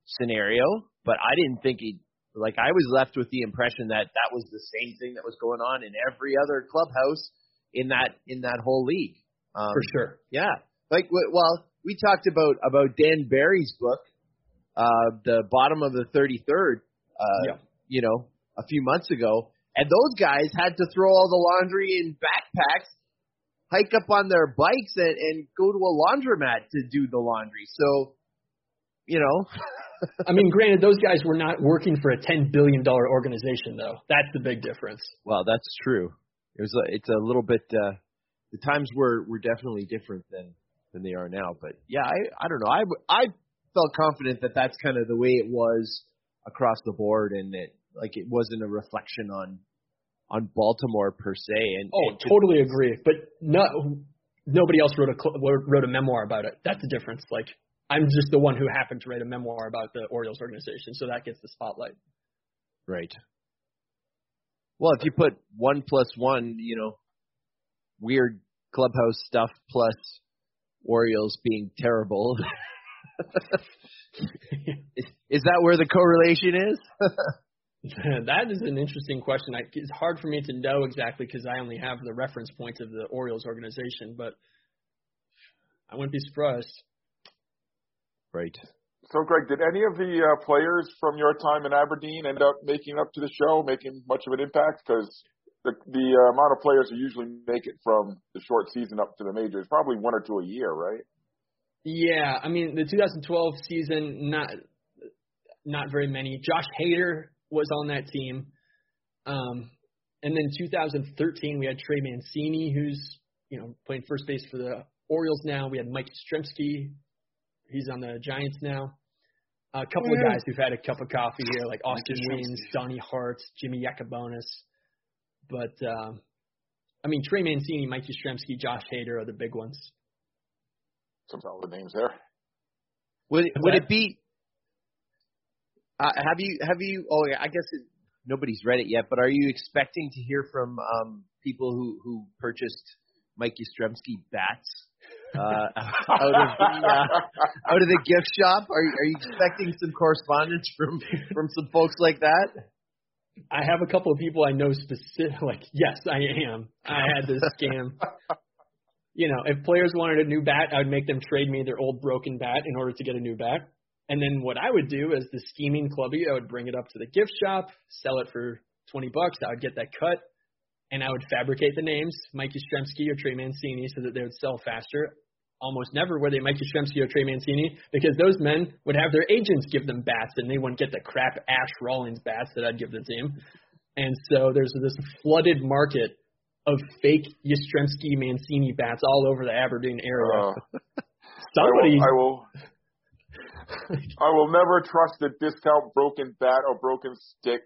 scenario, but I didn't think it like I was left with the impression that that was the same thing that was going on in every other clubhouse in that in that whole league. Um, For sure. yeah. Like w- well, we talked about about Dan Barry's book, uh, the bottom of the 33rd, uh, Yeah. you know, a few months ago, and those guys had to throw all the laundry in backpacks, hike up on their bikes, and, and go to a laundromat to do the laundry. So, you know, I mean, granted, those guys were not working for a ten billion dollar organization, though. That's the big difference. well, that's true. It was a, it's a little bit. Uh, the times were were definitely different then. than they are now. But yeah, I I don't know. I I felt confident that that's kind of the way it was across the board, and that like it wasn't a reflection on on Baltimore per se. And oh, and totally agree. But no, nobody else wrote a wrote a memoir about it. That's the difference. Like I'm just the one who happened to write a memoir about the Orioles organization, so that gets the spotlight. Right. Well, if you put one plus one, you know, weird clubhouse stuff plus Orioles being terrible. is, is that where the correlation is? that is an interesting question. I, it's hard for me to know exactly because I only have the reference points of the Orioles organization, but I wouldn't be surprised. Right. So, Greg, did any of the uh, players from your time in Aberdeen end up making up to the show, making much of an impact? Because the the uh, amount of players who usually make it from the short season up to the majors probably one or two a year, right? Yeah, I mean the 2012 season, not not very many. Josh Hader was on that team, um, and then 2013 we had Trey Mancini, who's you know playing first base for the Orioles now. We had Mike Yastrzemski, he's on the Giants now. A couple of guys who've had a cup of coffee here, like Austin Wynns, Donnie Hart, Jimmy Yacabonis. But um, I mean, Trey Mancini, Mike Yastrzemski, Josh Hader are the big ones. Some solid names there. Would would it be? Uh, have you have you? Oh, yeah, I guess it, nobody's read it yet. But are you expecting to hear from um, people who who purchased Mike Yastrzemski bats uh, out of the uh, out of the gift shop? Are are you expecting some correspondence from from some folks like that? I have a couple of people I know specific. Like, yes, I am. I had this scam. you know, if players wanted a new bat, I would make them trade me their old broken bat in order to get a new bat. And then what I would do as the scheming clubby, I would bring it up to the gift shop, sell it for twenty bucks. I would get that cut, and I would fabricate the names, Mike Yastrzemski or Trey Mancini, so that they would sell faster. Almost never were they Mike Yastrzemski or Trey Mancini because those men would have their agents give them bats, and they wouldn't get the crap Ash Rawlings bats that I'd give the team. And so there's this flooded market of fake Yastrzemski Mancini bats all over the Aberdeen area. Uh, Somebody, I will, I will I will never trust a discount broken bat or broken stick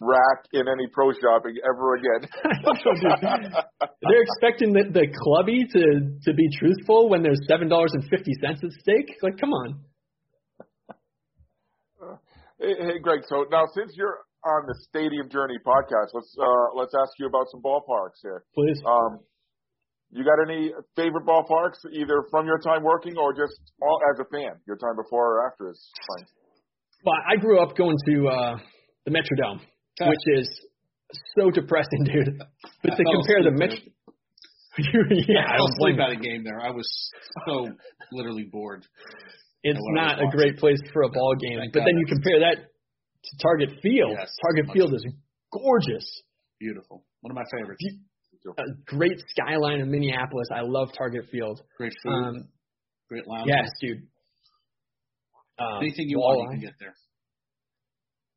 rack in any pro shopping ever again. they're expecting the, the clubby to to be truthful when there's seven dollars and fifty cents at stake. Like, come on. Hey, hey, Greg. So now, since you're on the Stadium Journey podcast, let's uh, let's ask you about some ballparks here. Please. Um, you got any favorite ballparks, either from your time working or just all, as a fan, your time before or after is fine. Well, I grew up going to uh, the Metrodome, which is so depressing, dude. But to compare the Metro, yeah, I was playing about a game there. I was so literally bored. It's not a great place for a ball game. Thank but God then you compare that to Target Field. Yes, Target Field is gorgeous. Beautiful. One of my favorites. A great skyline in Minneapolis. I love Target Field. Great food. Um, great lounge. Yes, dude. Um, Anything you want, you can get there.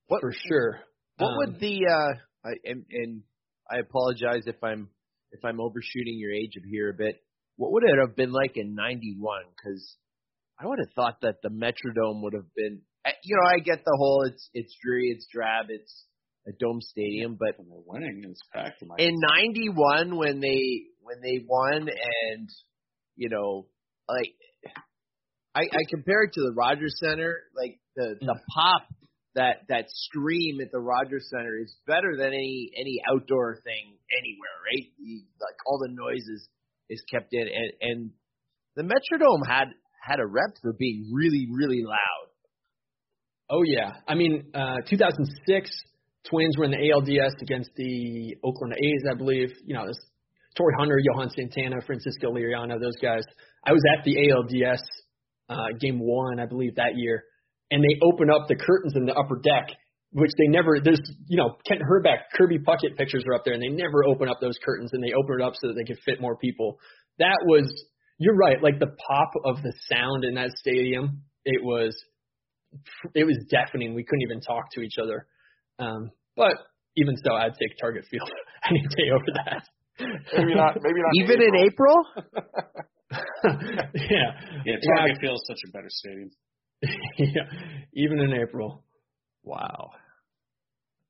What for sure? What um, would the uh, I, and, and I apologize if I'm if I'm overshooting your age of here a bit. What would it have been like in '91? Because I would have thought that the Metrodome would have been. You know, I get the whole it's it's dreary, it's drab, it's a dome stadium, but when they're winning, packed. In '91, when they when they won, and you know, like I, I compare it to the Rogers Center, like the the mm. pop that that scream at the Rogers Center is better than any any outdoor thing anywhere, right? You, like all the noises is kept in, and and the Metrodome had had a rep for being really really loud. Oh yeah, I mean, uh 2006 Twins were in the ALDS against the Oakland A's, I believe. You know, this Torii Hunter, Johan Santana, Francisco Liriano, those guys. I was at the ALDS uh, game one, I believe, that year, and they open up the curtains in the upper deck, which they never. There's, you know, Kent Hrbek, Kirby Puckett pictures are up there, and they never open up those curtains, and they open it up so that they could fit more people. That was, you're right, like the pop of the sound in that stadium. It was, it was deafening. We couldn't even talk to each other. Um, but even so, I'd take Target Field any day over that. Maybe not. Maybe not. Even in April. In April? yeah. Yeah, Target Field is such a better stadium. yeah. Even in April. Wow.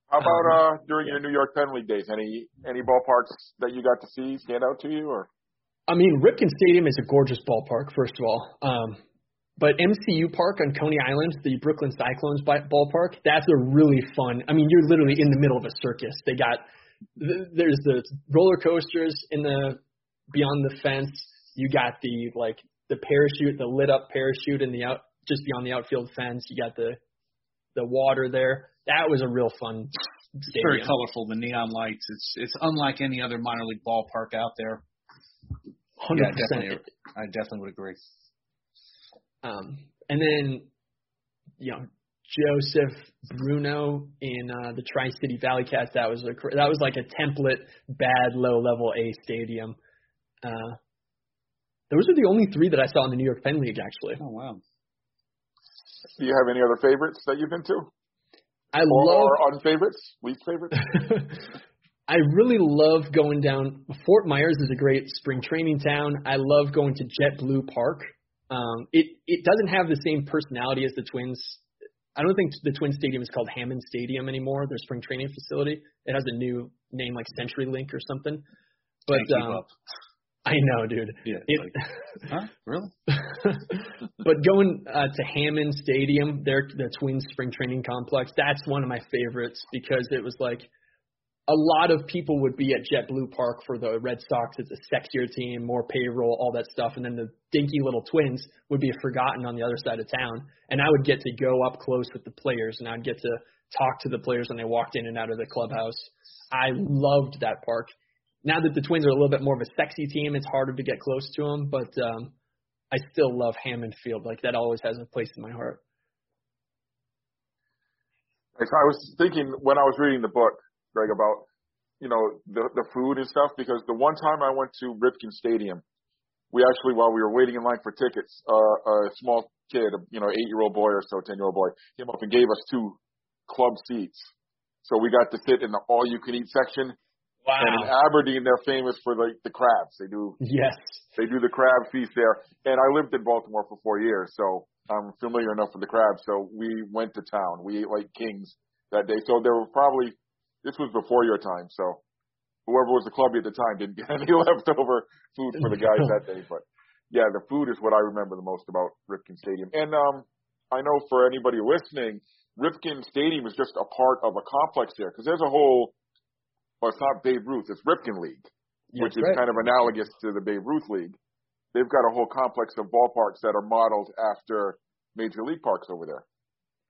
How about uh during your New York Penn League days? Any any ballparks that you got to see stand out to you or? I mean, Ripken Stadium is a gorgeous ballpark, first of all. Um, but MCU Park on Coney Island, the Brooklyn Cyclones ballpark, that's a really fun. I mean, you're literally in the middle of a circus. They got there's the roller coasters in the beyond the fence. You got the like the parachute, the lit up parachute in the out just beyond the outfield fence. You got the the water there. That was a real fun stadium. Very colorful, the neon lights. It's it's unlike any other minor league ballpark out there. Hundred Yeah, percent. definitely. I definitely would agree. Um, and then, you know, Joseph Bruno in uh, the Tri City Valley Cats. That was a that was like a template bad low level A stadium. Uh, those are the only three that I saw in the New York Penn League. Actually, Oh wow. Do you have any other favorites that you've been to? I Or, love. or unfavorites? Least favorites? I really love going down. Fort Myers is a great spring training town. I love going to JetBlue Park. Um, it it doesn't have the same personality as the Twins. I don't think the Twin Stadium is called Hammond Stadium anymore. Their spring training facility. It has a new name like CenturyLink or something. But um. I know, dude. Yeah. It, like, huh? Really? but going uh, to Hammond Stadium, their the Twins spring training complex, that's one of my favorites because it was like a lot of people would be at JetBlue Park for the Red Sox. It's a sexier team, more payroll, all that stuff, and then the dinky little Twins would be forgotten on the other side of town. And I would get to go up close with the players, and I'd get to talk to the players when they walked in and out of the clubhouse. I loved that park. Now that the Twins are a little bit more of a sexy team, it's harder to get close to them, but um, I still love Hammond Field. Like that always has a place in my heart. I was thinking when I was reading the book, Greg, about you know the the food and stuff because the one time I went to Ripken Stadium, we actually while we were waiting in line for tickets, uh, a small kid, a, you know, eight year old boy or so, ten year old boy, came up and gave us two club seats. So we got to sit in the all you can eat section. And in Aberdeen, they're famous for like the crabs. They do Yes. they do the crab feast there. And I lived in Baltimore for four years, so I'm familiar enough with the crabs. So we went to town. We ate like kings that day. So there were probably this was before your time. So whoever was the clubby at the time didn't get any leftover food for the guys that day. But yeah, the food is what I remember the most about Ripken Stadium. And um, I know for anybody listening, Ripken Stadium is just a part of a complex there because there's a whole. Well, it's not Babe Ruth. It's Ripken League which is kind of analogous to the Babe Ruth League. They've got a whole complex of ballparks that are modeled after major league parks over there.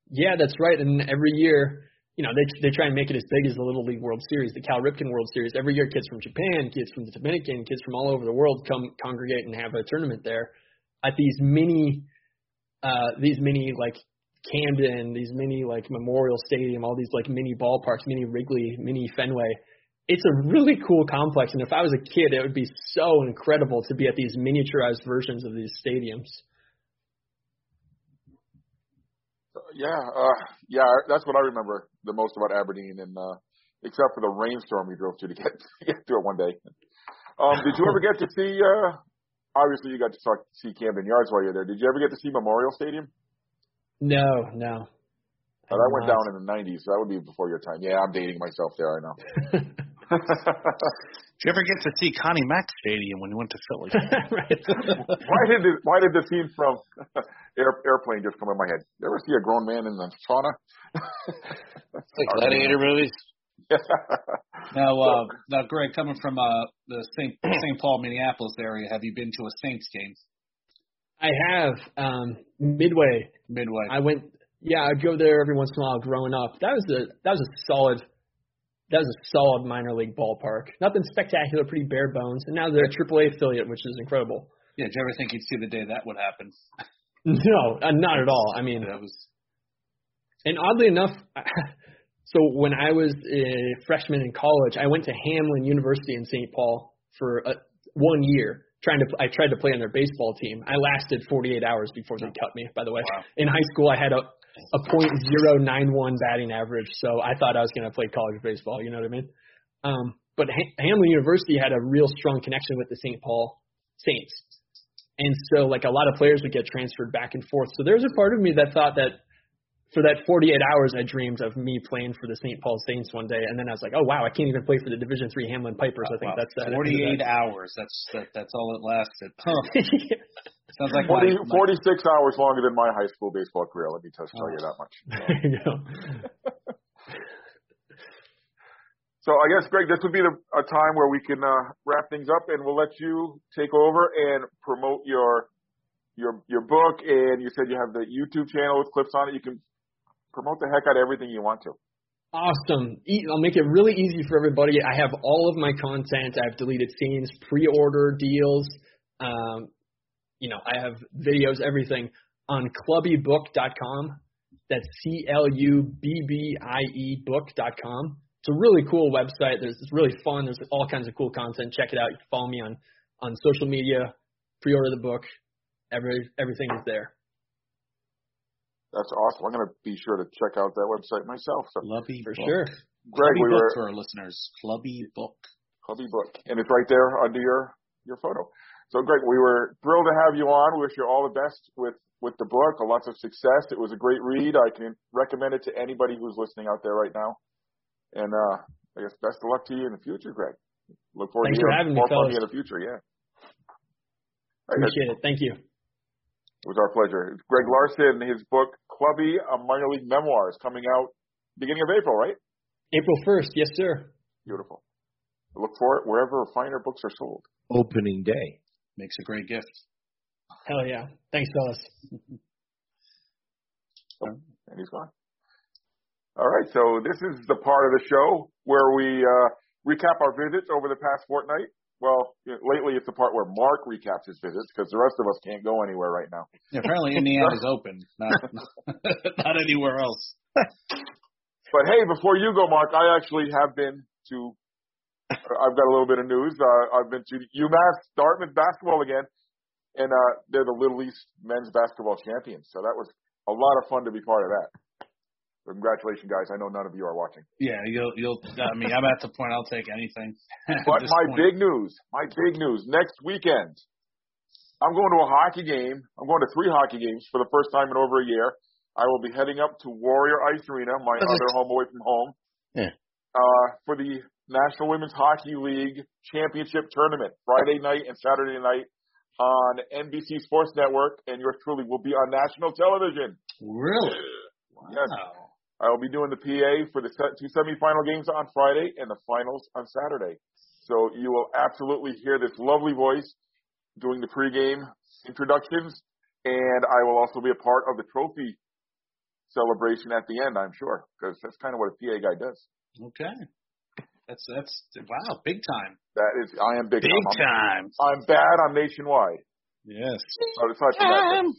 Yeah, that's right. And every year, you know, they they try and make it as big as the Little League World Series, the Cal Ripken World Series. Every year, kids from Japan, kids from the Dominican, kids from all over the world come congregate and have a tournament there at these mini, uh, these mini like Camden, these mini like Memorial Stadium, all these like mini ballparks, mini Wrigley, mini Fenway. It's a really cool complex, and if I was a kid, it would be so incredible to be at these miniaturized versions of these stadiums. Yeah, uh, yeah, that's what I remember the most about Aberdeen, and uh, except for the rainstorm we drove through to get to get to it one day. Um, did you ever get to see? Uh, obviously, you got to talk, see Camden Yards while you're there. Did you ever get to see Memorial Stadium? No, no. Uh, that went down in the '90s. So that would be before your time. Yeah, I'm dating myself there. I know. Did you ever get to see Connie Mack Stadium when you went to Philly? right. why did the, why did the scene from Air, Airplane just come in my head? You ever see a grown man in the sauna? Like gladiator movies. now, uh, now, Greg, coming from uh, the St. St. Paul, Minneapolis area, have you been to a Saints game? I have um midway. Midway. I went. Yeah, I'd go there every once in a while growing up. That was a that was a solid. That was a solid minor league ballpark. Nothing spectacular, pretty bare bones. And now they're a AAA affiliate, which is incredible. yeah, did you ever think you'd see the day that would happen? No, uh, not at all. I mean, That was and oddly enough, so when I was a freshman in college, I went to Hamline University in St. Paul for uh one year. Trying to, I tried to play on their baseball team. I lasted 48 hours before they cut me. By the way, Wow. in high school, I had a a point zero nine one batting average, so I thought I was going to play college baseball. You know what I mean? Um, but ha- Hamline University had a real strong connection with the St. Paul Saints, And so like a lot of players would get transferred back and forth. So there's a part of me that thought that for that 48 hours, I dreamed of me playing for the St. Paul Saints one day, and then I was like, oh wow, I can't even play for the Division Three Hamline Pipers. I think Wow. that's that. 48 hours. That's that, that's all it lasted. Huh. Sounds like 40, my, my, 46 hours longer than my high school baseball career. Let me just tell you that much. there you go. So I guess, Greg, this would be the, a time where we can uh, wrap things up, and we'll let you take over and promote your your your book. And you said you have the YouTube channel with clips on it. You can promote the heck out of everything you want to. Awesome. I'll make it really easy for everybody. I have all of my content. I have deleted scenes, pre-order deals. Um, you know, I have videos, everything on clubbiebook.com. That's C L U B B I E book.com. It's a really cool website. There's it's really fun. There's all kinds of cool content. Check it out. You can follow me on on social media. Pre-order the book. Every everything is there. That's awesome. I'm going to be sure to check out that website myself. So, Clubbie For Book. sure. Greg, Clubbie we Book were for our listeners. Clubbie Book. Clubbie Book, and it's right there under your your photo. So, Greg, we were thrilled to have you on. We wish you all the best with with the book. Lots of success. It was a great read. I can recommend it to anybody who's listening out there right now. And uh, I guess best of luck to you in the future, Greg. Look forward Thanks to for hearing having me, more from you in the future. Yeah. All right, Appreciate it. Thank you. It was our pleasure. It's Greg Larson, his book Clubbie, a minor league memoir, is coming out beginning of April, right? April 1st. Yes, sir. Beautiful. Look for it wherever finer books are sold. Opening day. Makes a great gift. Hell yeah. Thanks, fellas. And he's gone. All right, so this is the part of the show where we uh, recap our visits over the past fortnight. Well, you know, lately it's the part where Mark recaps his visits because the rest of us can't go anywhere right now. Yeah, apparently Indiana's open, not not anywhere else. But hey, before you go, Mark, I actually have been to. I've got a little bit of news. Uh, I've been to UMass Dartmouth basketball again, and uh, they're the Little East men's basketball champions. So that was a lot of fun to be part of that. Congratulations, guys! I know none of you are watching. Yeah, you'll you'll. I mean, I'm at the point I'll take anything. But my point. big news, my big news, next weekend, I'm going to a hockey game. I'm going to three hockey games for the first time in over a year. I will be heading up to Warrior Ice Arena, my Okay. other home away from home, Yeah. uh, for the National Women's Hockey League Championship Tournament, Friday night and Saturday night on NBC Sports Network, and yours truly will be on national television. really. Yes. Wow. I will be doing the PA for the two semifinal games on Friday and the finals on Saturday. So you will absolutely hear this lovely voice doing the pregame introductions, and I will also be a part of the trophy celebration at the end, I'm sure, because that's kind of what a PA guy does. Okay. That's that's wow, big time. That is, I am big, time. Big time. time. I'm, I'm bad. I'm nationwide. Yes. So it's not too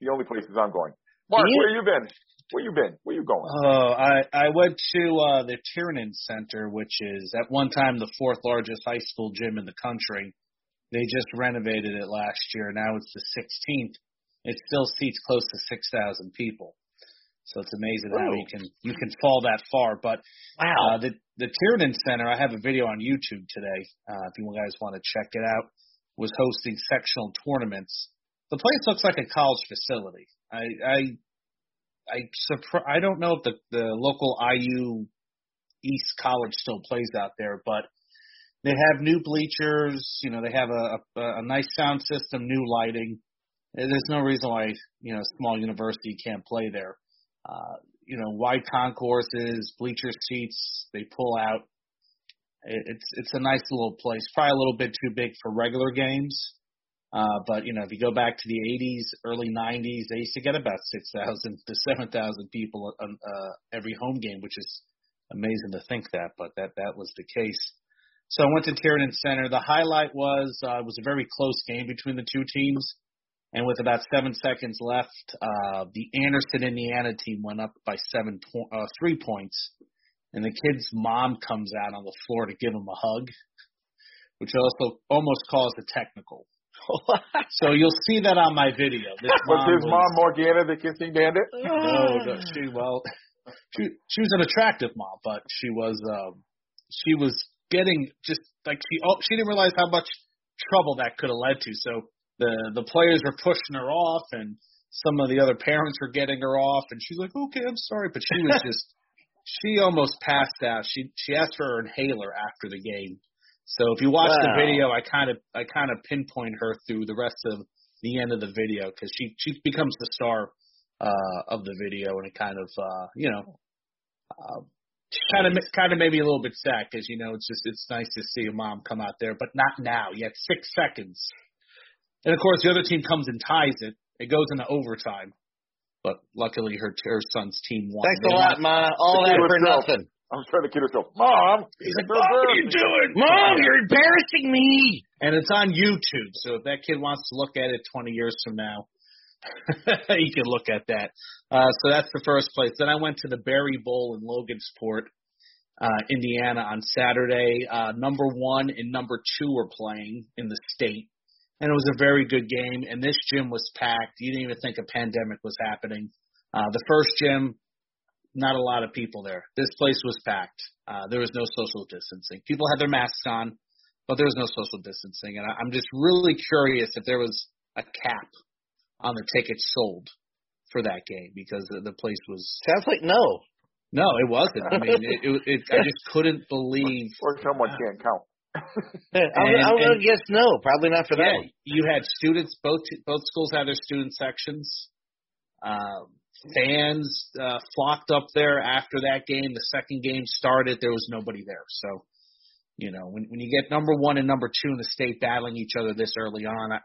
the only places I'm going. Mark, you- where you been? Where you been? Where you going? Oh, I I went to uh the Tiernan Center, which is at one time the fourth largest high school gym in the country. They just renovated it last year. Now it's the 16th. It still seats close to 6,000 people. So it's amazing how you can you can fall that far. But Wow. uh, the the Tiernan Center, I have a video on YouTube today. Uh, if you guys want to check it out, was hosting sectional tournaments. The place looks like a college facility. I I I I don't know if the the local IU East College still plays out there, but they have new bleachers. You know, they have a a, a nice sound system, new lighting. There's no reason why you know small university can't play there. Uh, you know, wide concourses, bleacher seats. They pull out. It- It's it's a nice little place. Probably a little bit too big for regular games. Uh, but you know, if you go back to the 80s, early 90s, they used to get about 6,000 to 7,000 people on uh, every home game, which is amazing to think that, but that that was the case. So I went to Tiernan Center. The highlight was uh, it was a very close game between the two teams, and with about seven seconds left, uh, the Anderson, Indiana team went up by seven po- uh, three points, and the kid's mom comes out on the floor to give him a hug, which also almost caused a technical. So you'll see that on my video. This Was his mom Morgana the kissing bandit? no, no, she well, she she was an attractive mom, but she was um she was getting just like she oh she didn't realize how much trouble that could have led to. So the the players were pushing her off, and some of the other parents were getting her off, and she's like, "Okay, I'm sorry," but she was just she almost passed out. She she asked for her inhaler after the game. So if you watch wow. the video, I kind of I kind of pinpoint her through the rest of the end of the video because she she becomes the star uh, of the video, and it kind of uh, you know uh, kind of kind of maybe a little bit sad because you know it's just it's nice to see a mom come out there, but not now. You have six seconds, and of course the other team comes and ties it. It goes into overtime, but luckily her her son's team won. Thanks a lot, Ma. All that for nothing. I'm trying to kid herself. Mom, he's like, Mom, what are you doing? Mom, you're embarrassing me. And it's on YouTube, so if that kid wants to look at it 20 years from now, he can look at that. Uh, so that's the first place. Then I went to the Berry Bowl in Logansport, uh, Indiana on Saturday. Uh, number one and number two were playing in the state. And it was a very good game. And this gym was packed. You didn't even think a pandemic was happening. Uh, the first gym, not a lot of people there. This place was packed. Uh, there was no social distancing. People had their masks on, but there was no social distancing. And I, I'm just really curious if there was a cap on the tickets sold for that game because the, the place was. Sounds like no. No, it wasn't. I mean, it, it, it I just couldn't believe. Or someone can't count. and, I'm, gonna guess no, probably not for yeah, that. You had students. Both both schools had their student sections. Um, fans uh, flocked up there after that game. The second game started, there was nobody there. So, you know, when when you get number one and number two in the state battling each other this early on, I,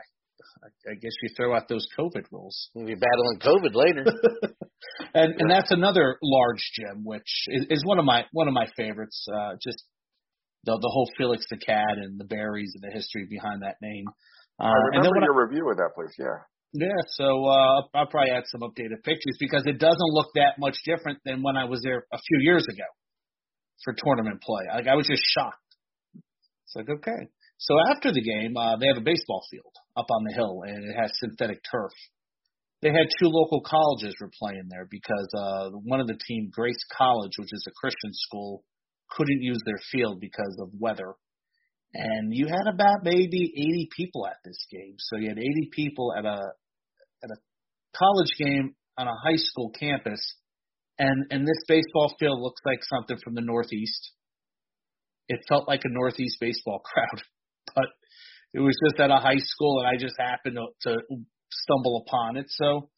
I guess you throw out those COVID rules. We'll be battling COVID later. and and that's another large gym, which is, is one of my one of my favorites. Uh, just the the whole Felix the Cat and the berries and the history behind that name. Uh, I remember your I, review of that place. Yeah. Yeah, so uh, I'll probably add some updated pictures because it doesn't look that much different than when I was there a few years ago for tournament play. Like I was just shocked. It's like okay. So after the game, uh, they have a baseball field up on the hill, and it has synthetic turf. They had two local colleges were playing there because uh, one of the team, Grace College, which is a Christian school, couldn't use their field because of weather. And you had about maybe 80 people at this game. So you had 80 people at a at a college game on a high school campus, and and this baseball field looks like something from the Northeast. It felt like a Northeast baseball crowd, but it was just at a high school, and I just happened to, to stumble upon it. So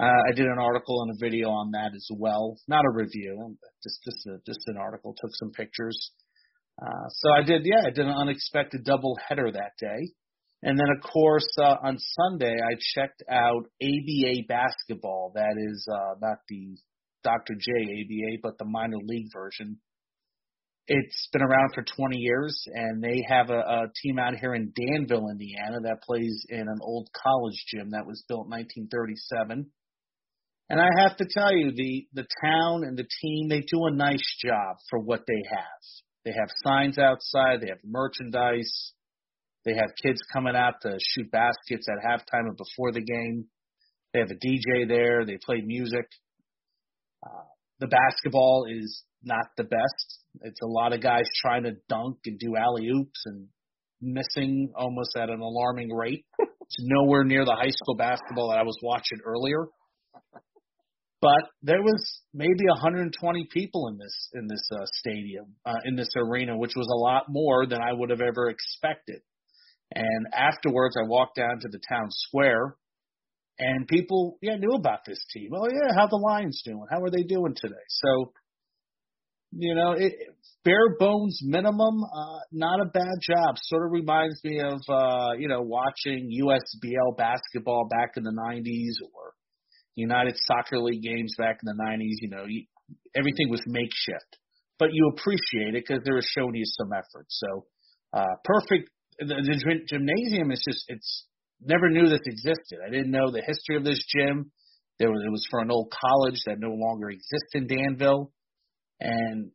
uh, I did an article and a video on that as well. Not a review, just just a, just an article. Took some pictures. Uh, so I did, yeah, I did an unexpected double header that day. And then, of course, uh, on Sunday, I checked out ABA basketball. That is uh, not the Dr. J ABA, but the minor league version. It's been around for 20 years, and they have a, a team out here in Danville, Indiana, that plays in an old college gym that was built in 1937. And I have to tell you, the the town and the team they do a nice job for what they have. They have signs outside. They have merchandise. They have kids coming out to shoot baskets at halftime and before the game. They have a DJ there. They play music. Uh, the basketball is not the best. It's a lot of guys trying to dunk and do alley oops and missing almost at an alarming rate. It's nowhere near the high school basketball that I was watching earlier. But there was maybe 120 people in this in this uh, stadium, uh, in this arena, which was a lot more than I would have ever expected. And afterwards, I walked down to the town square, and people, yeah, knew about this team. Oh yeah, how the Lions doing? How are they doing today? So, you know, it, bare bones minimum, uh, not a bad job. Sort of reminds me of, uh, you know, watching USBL basketball back in the '90s or United Soccer League games back in the '90s. You know, you, everything was makeshift, but you appreciate it because they were showing you some effort. So, uh, perfect the, the gymnasium is just it's never knew this existed. I didn't know the history of this gym. There was it was for an old college that no longer exists in Danville, and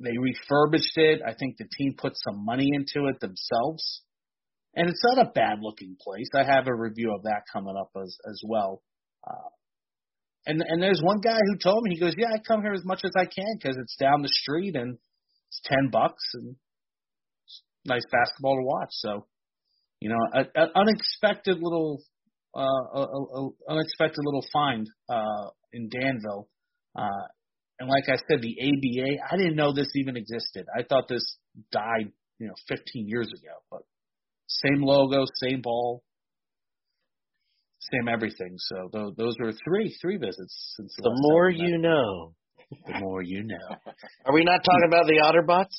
they refurbished it. I think the team put some money into it themselves, and it's not a bad looking place. I have a review of that coming up as as well. Uh, and and there's one guy who told me he goes, yeah, I come here as much as I can because it's down the street and it's ten bucks and nice basketball to watch. So, you know, an unexpected little, uh, a, a unexpected little find uh, in Danville. Uh, and like I said, the ABA, I didn't know this even existed. I thought this died, you know, 15 years ago. But same logo, same ball, same everything. So those, those were three three visits since the, the more you know. The more you know. Are we not talking about the Otterbots?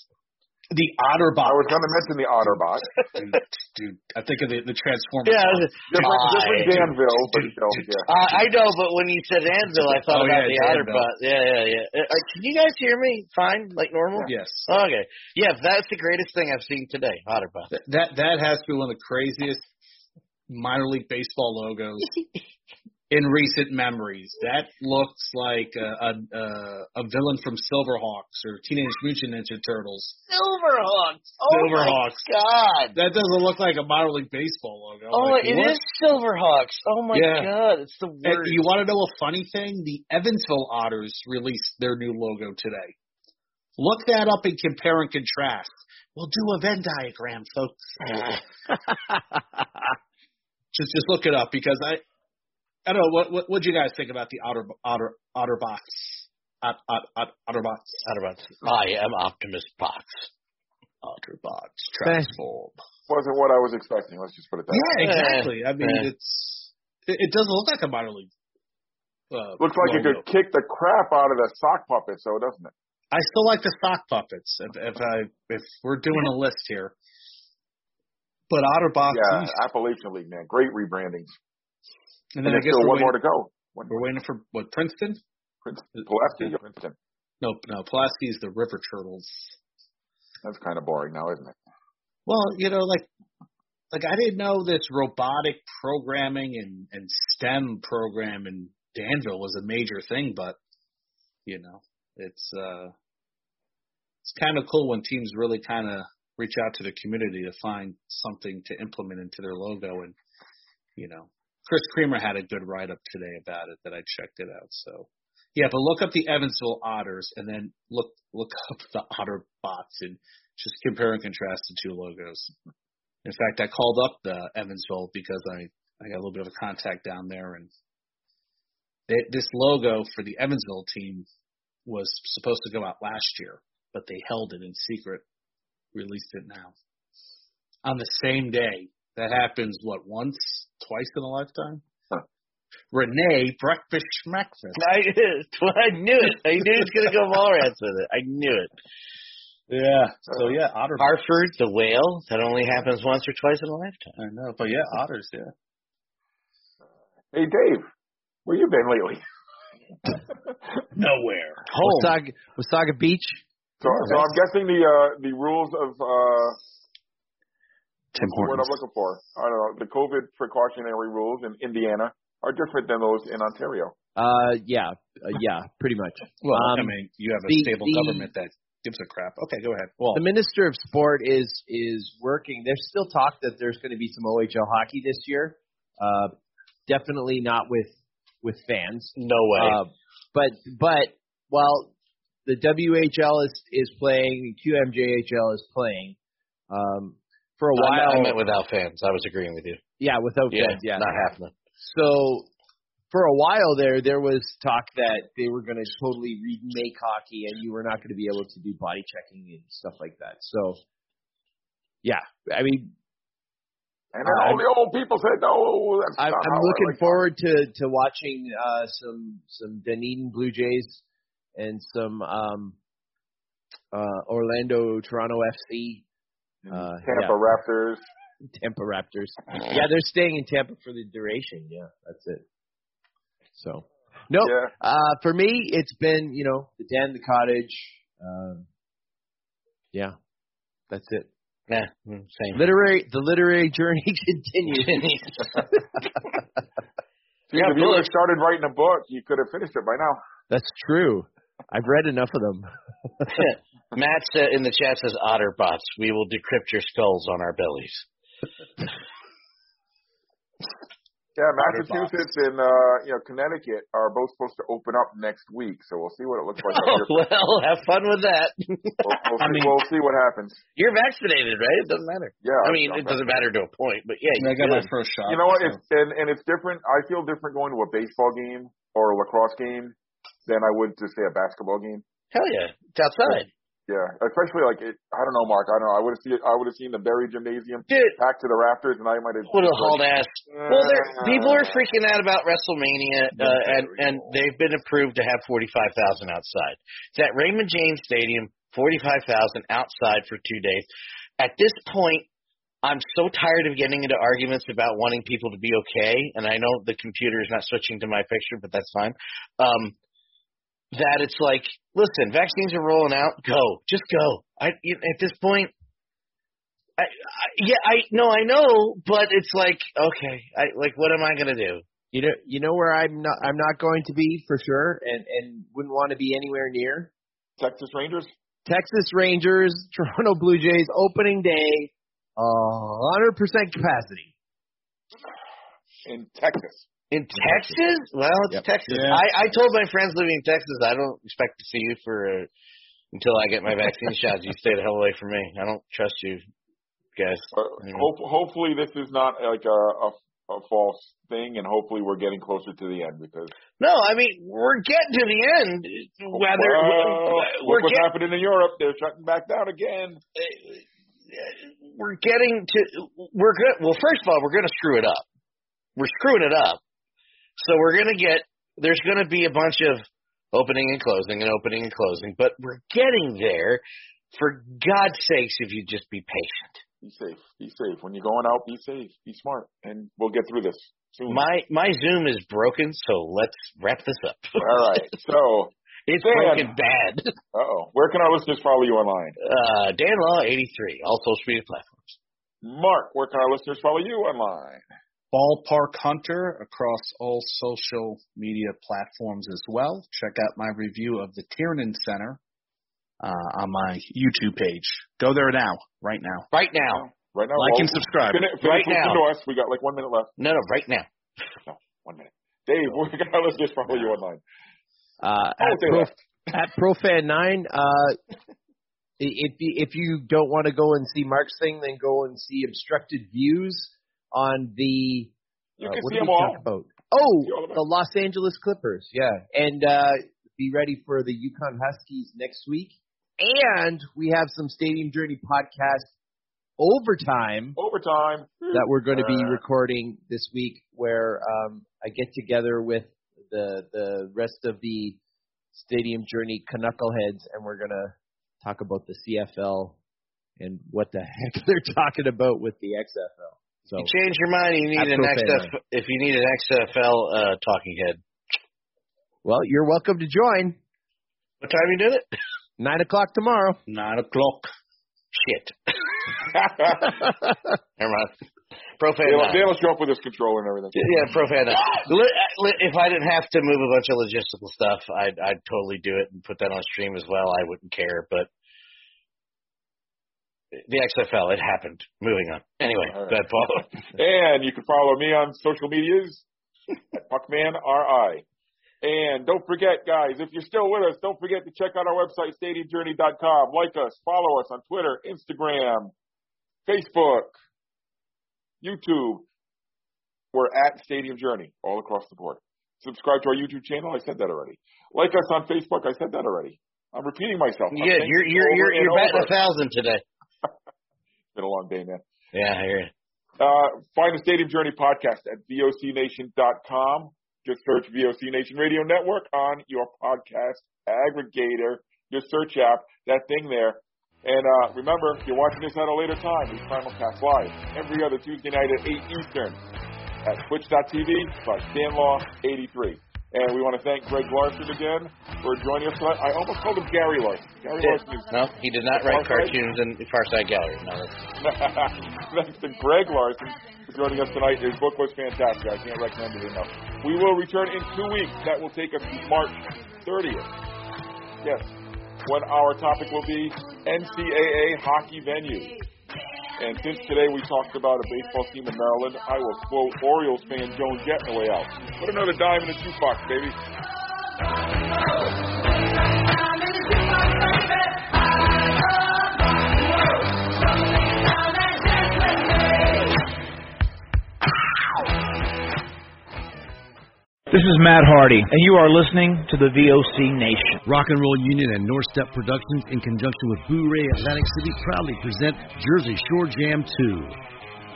The Otterbot. I was going to mention the Otterbot. dude, dude, I think of the, the Transformers. Yeah, song. Different, different Dude, Danville, but still, yeah. Uh, I know, but when you said Anvil, I thought Oh, about yeah, the Danville. Otterbot. Yeah, yeah, yeah. Uh, can you guys hear me? Fine, like normal. Yes. Okay. Yeah, that's the greatest thing I've seen today. Otterbot. That, that that has to be one of the craziest minor league baseball logos in recent memories. That looks like a, a, a, villain from Silverhawks or Teenage Mutant Ninja Turtles. Silverhawks. Oh Silverhawks. my God. That doesn't look like a minor league baseball logo. Oh, Like, it what? is Silverhawks. Oh my Yeah. God, it's the And worst. you want to know a funny thing? The Evansville Otters released their new logo today. Look that up and compare and contrast. We'll do a Venn diagram, folks. just just look it up because I I don't know what what what do you guys think about the Otter Otter Otterbots? Ot, ot, ot, Otterbots. Otterbots. I am Optimus Box. Otterbots transform. Wasn't what I was expecting. Let's just put it that way. Yeah, exactly. I mean, Yeah. it's it, it doesn't look like a minor league. Uh, Looks like it logo. could kick the crap out of the sock puppet, so doesn't it? I still like the sock puppets. If, if I if we're doing a list here, but Otterbox, Yeah, East, Appalachian League, man. Great rebrandings. and And then I guess still one more to go. One we're waiting for what Princeton? Princeton. Pulaski Princeton? No, no, Pulaski's the River Turtles. That's kind of boring now, isn't it? Well, you know, like like I didn't know this robotic programming and and STEM program in Danville was a major thing, but you know, it's uh it's kind of cool when teams really kind of reach out to the community to find something to implement into their logo and you know, Chris Creamer had a good write up today about it that I checked it out. So yeah, but look up the Evansville Otters and then look look up the Otter bots and just compare and contrast the two logos. In fact, I called up the Evansville because I I got a little bit of a contact down there, and they, this logo for the Evansville team was supposed to go out last year, but they held it in secret, released it now on the same day. That happens what once, twice in a lifetime. Huh. Renee breakfast schmackfast. I, I knew it. I knew it was going to go Mallrats with it. I knew it. Yeah. So uh, yeah, otter. Hartford, the whale, that only happens once or twice in a lifetime. I know, but yeah, otters. Yeah. Hey, Dave, where you been lately? Nowhere. Home. Wasaga, Wasaga Beach. So, so I'm guessing the uh, the rules of uh, Tim what's the word I'm looking for. I don't know. The COVID precautionary rules in Indiana are different than those in Ontario. Uh, yeah, uh, yeah, pretty much. Well, I Um, mean, you have a the- stable the- government that gives a crap. Okay, go ahead. Well, The minister of sport is is working. There's still talk that there's going to be some OHL hockey this year. Uh, definitely not with with fans. No way. Uh, but but while the WHL is is playing, QMJHL is playing. Um, for a I, while, I meant without fans. I was agreeing with you. yeah, without Yeah, fans, yeah. not happening. So for a while there, there was talk that they were going to totally remake hockey, and you were not going to be able to do body checking and stuff like that. So, yeah, I mean, And then I'm- all the old people said, "No, that's I'm, not I'm looking like forward to to watching uh, some some Dunedin Blue Jays and some um, uh, Orlando Toronto FC, uh, Tampa yeah. Raptors. Tampa Raptors. Yeah, they're staying in Tampa for the duration. Yeah, that's it. So, no, Yeah. uh, for me, it's been you know the den, the cottage. Um, yeah, that's it. Yeah, mm, same. Literary, the literary journey continues. Geez, Yeah, if you would have started writing a book, you could have finished it by now. That's true. I've read enough of them. Matt said in the chat says Otterbots. We will decrypt your skulls on our bellies. Yeah, Massachusetts and uh, you know Connecticut are both supposed to open up next week, so we'll see what it looks like. up Oh, here. well, have fun with that. We'll, we'll, I see, mean- we'll see what happens. You're vaccinated, right? It doesn't matter. Yeah, I mean, it doesn't matter to a point, but yeah, I you got my first shot. You know what? so- It's, and and it's different. I feel different going to a baseball game or a lacrosse game than I would to say a basketball game. Hell yeah, it's outside, Yeah, especially like it. I don't know, Mark. I don't know. I would have seen. I would have seen the Berry Gymnasium dude. packed to the rafters, and I might have. What a hauled ass. Well, people are Uh, freaking out about WrestleMania, uh, and and they've been approved to have forty five thousand outside. It's at Raymond James Stadium, forty five thousand outside for two days. At this point, I'm so tired of getting into arguments about wanting people to be okay, and I know the computer is not switching to my picture, but that's fine. Um, that it's like, listen, vaccines are rolling out. Go, just go. I at this point. I, I, yeah, I no, I know, but it's like okay, I like what am I gonna do? You know, you know where I'm not. I'm not going to be for sure, and and wouldn't want to be anywhere near Texas Rangers. Texas Rangers, Toronto Blue Jays opening day, hundred percent capacity. in Texas. In Texas? Well, it's Yep. Texas. Yeah. I I told my friends living in Texas, I don't expect to see you for uh, until I get my vaccine shots. You stay the hell away from me. I don't trust you guys. Uh, hope, hopefully, this is not like a, a a false thing, and hopefully, we're getting closer to the end because No, I mean we're getting to the end. Whether well, we're look what's getting happening in Europe. They're shutting back down again. we're getting to we're good. Well, first of all, we're going to screw it up. We're screwing it up. So we're going to get there's going to be a bunch of opening and closing and opening and closing, but we're getting there. For God's sakes, if you just be patient. Be safe. Be safe. When you're going out, be safe. Be smart, and we'll get through this soon. My my Zoom is broken, so let's wrap this up. All right. So, it's Dan. broken bad. uh oh, where can our listeners follow you online? Uh, Dan Law eighty three, all social media platforms. Mark, where can our listeners follow you online? Ballpark Hunter across all social media platforms as well. Check out my review of the Tiernan Center uh, on my YouTube page. Go there now, right now. Right now, Right now, Like well, and subscribe. Finish, finish Right now. to us. We got like one minute left. no, no, right now. No, one minute. Dave, where can our listeners follow you online? Uh, at, say Pro, at ProFan9, uh, if you, if you don't want to go and see Mark's thing, then go and see Obstructed Views on the. You uh, can what see did them we all. talk about? Oh, the Los Angeles Clippers. Yeah, and uh, be ready for the UConn Huskies next week. And we have some Stadium Journey podcast overtime Overtime. that we're going to be Uh, recording this week, where um, I get together with the the rest of the Stadium Journey Knuckleheads, and we're going to talk about the CFL and what the heck they're talking about with the XFL. So You change your mind. You need an Profan XF. If you need an XFL uh, talking head, Well, you're welcome to join. what time you did it? Nine o'clock tomorrow. Nine o'clock. Shit. Never mind. Profan. Dale, nine. Dale will show up with his controller and everything. Yeah, profan. nine. Li- li- If I didn't have to move a bunch of logistical stuff, I'd I'd totally do it and put that on stream as well. I wouldn't care, but the XFL, it happened. Moving on. Anyway, All right. ahead, Paul. And you can follow me on social medias at PuckmanRI. And don't forget, guys, if you're still with us, don't forget to check out our website, stadiumjourney.com. Like us, follow us on Twitter, Instagram, Facebook, YouTube. We're at Stadium Journey all across the board. Subscribe to our YouTube channel. I said that already. Like us on Facebook. I said that already. I'm repeating myself. Yeah, you're you're you're you're batting a thousand today. It's been a long day, man. Yeah, I hear you. Uh, find the Stadium Journey podcast at vocnation.com. Just search VOC Nation Radio Network on your podcast aggregator. your search app, that thing there. And uh, remember, if you're watching this at a later time, we simulcast live every other Tuesday night at 8 Eastern at twitch.tv slash danlaw83. And we want to thank Greg Larson again for joining us tonight. I almost called him Gary Larson. Gary Larson is No, he did not write Far Side? cartoons in the Far Side Gallery. No, that's, Thanks to Greg Larson for joining us tonight. His book was fantastic. I can't recommend it enough. We will return in two weeks. That will take us to March 30th. Yes, when our topic will be NCAA hockey venues. And since today we talked about a baseball team in Maryland, I will quote Orioles fan Joan Jett on the way out. Put another dime in the jukebox, baby. This is Matt Hardy, and you are listening to the VOC Nation. Rock and Roll Union and North Step Productions, in conjunction with Bourré Atlantic City, proudly present Jersey Shore Jam 2,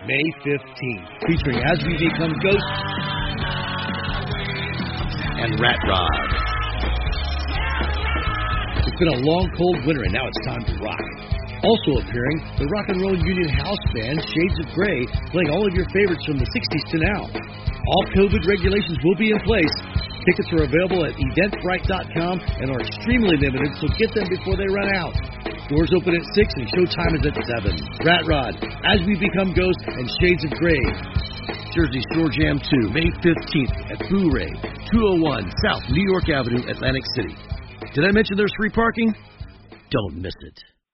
May 15th, featuring As We Become Ghosts and Rat Rod. It's been a long, cold winter, and now it's time to rock. Also appearing, the Rock and Roll Union House Band Shades of Grey, playing all of your favorites from the 60s to now. All COVID regulations will be in place. Tickets are available at eventbrite.com and are extremely limited, so get them before they run out. Doors open at 6 and showtime is at 7. Rat Rod, As We Become Ghosts, and Shades of Grey. Jersey Shore Jam 2, May 15th at Bourré, 201 South New York Avenue, Atlantic City. Did I mention there's free parking? Don't miss it.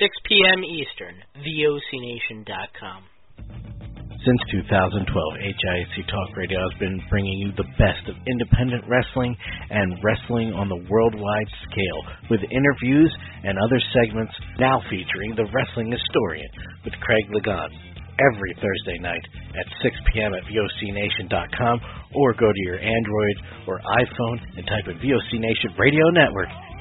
6 p.m. Eastern, VOCNation.com. Since 2012, HIAC Talk Radio has been bringing you the best of independent wrestling and wrestling on the worldwide scale with interviews and other segments now featuring the wrestling historian with Craig Ligon every Thursday night at 6 p.m. at VOCNation.com or go to your Android or iPhone and type in VOC Nation Radio Network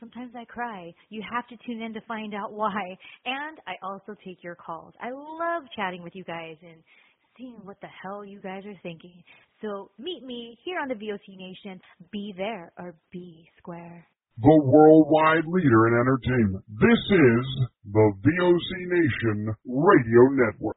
Sometimes I cry. You have to tune in to find out why. And I also take your calls. I love chatting with you guys and seeing what the hell you guys are thinking. So meet me here on the VOC Nation. Be there or be square. The worldwide leader in entertainment. This is the VOC Nation Radio Network.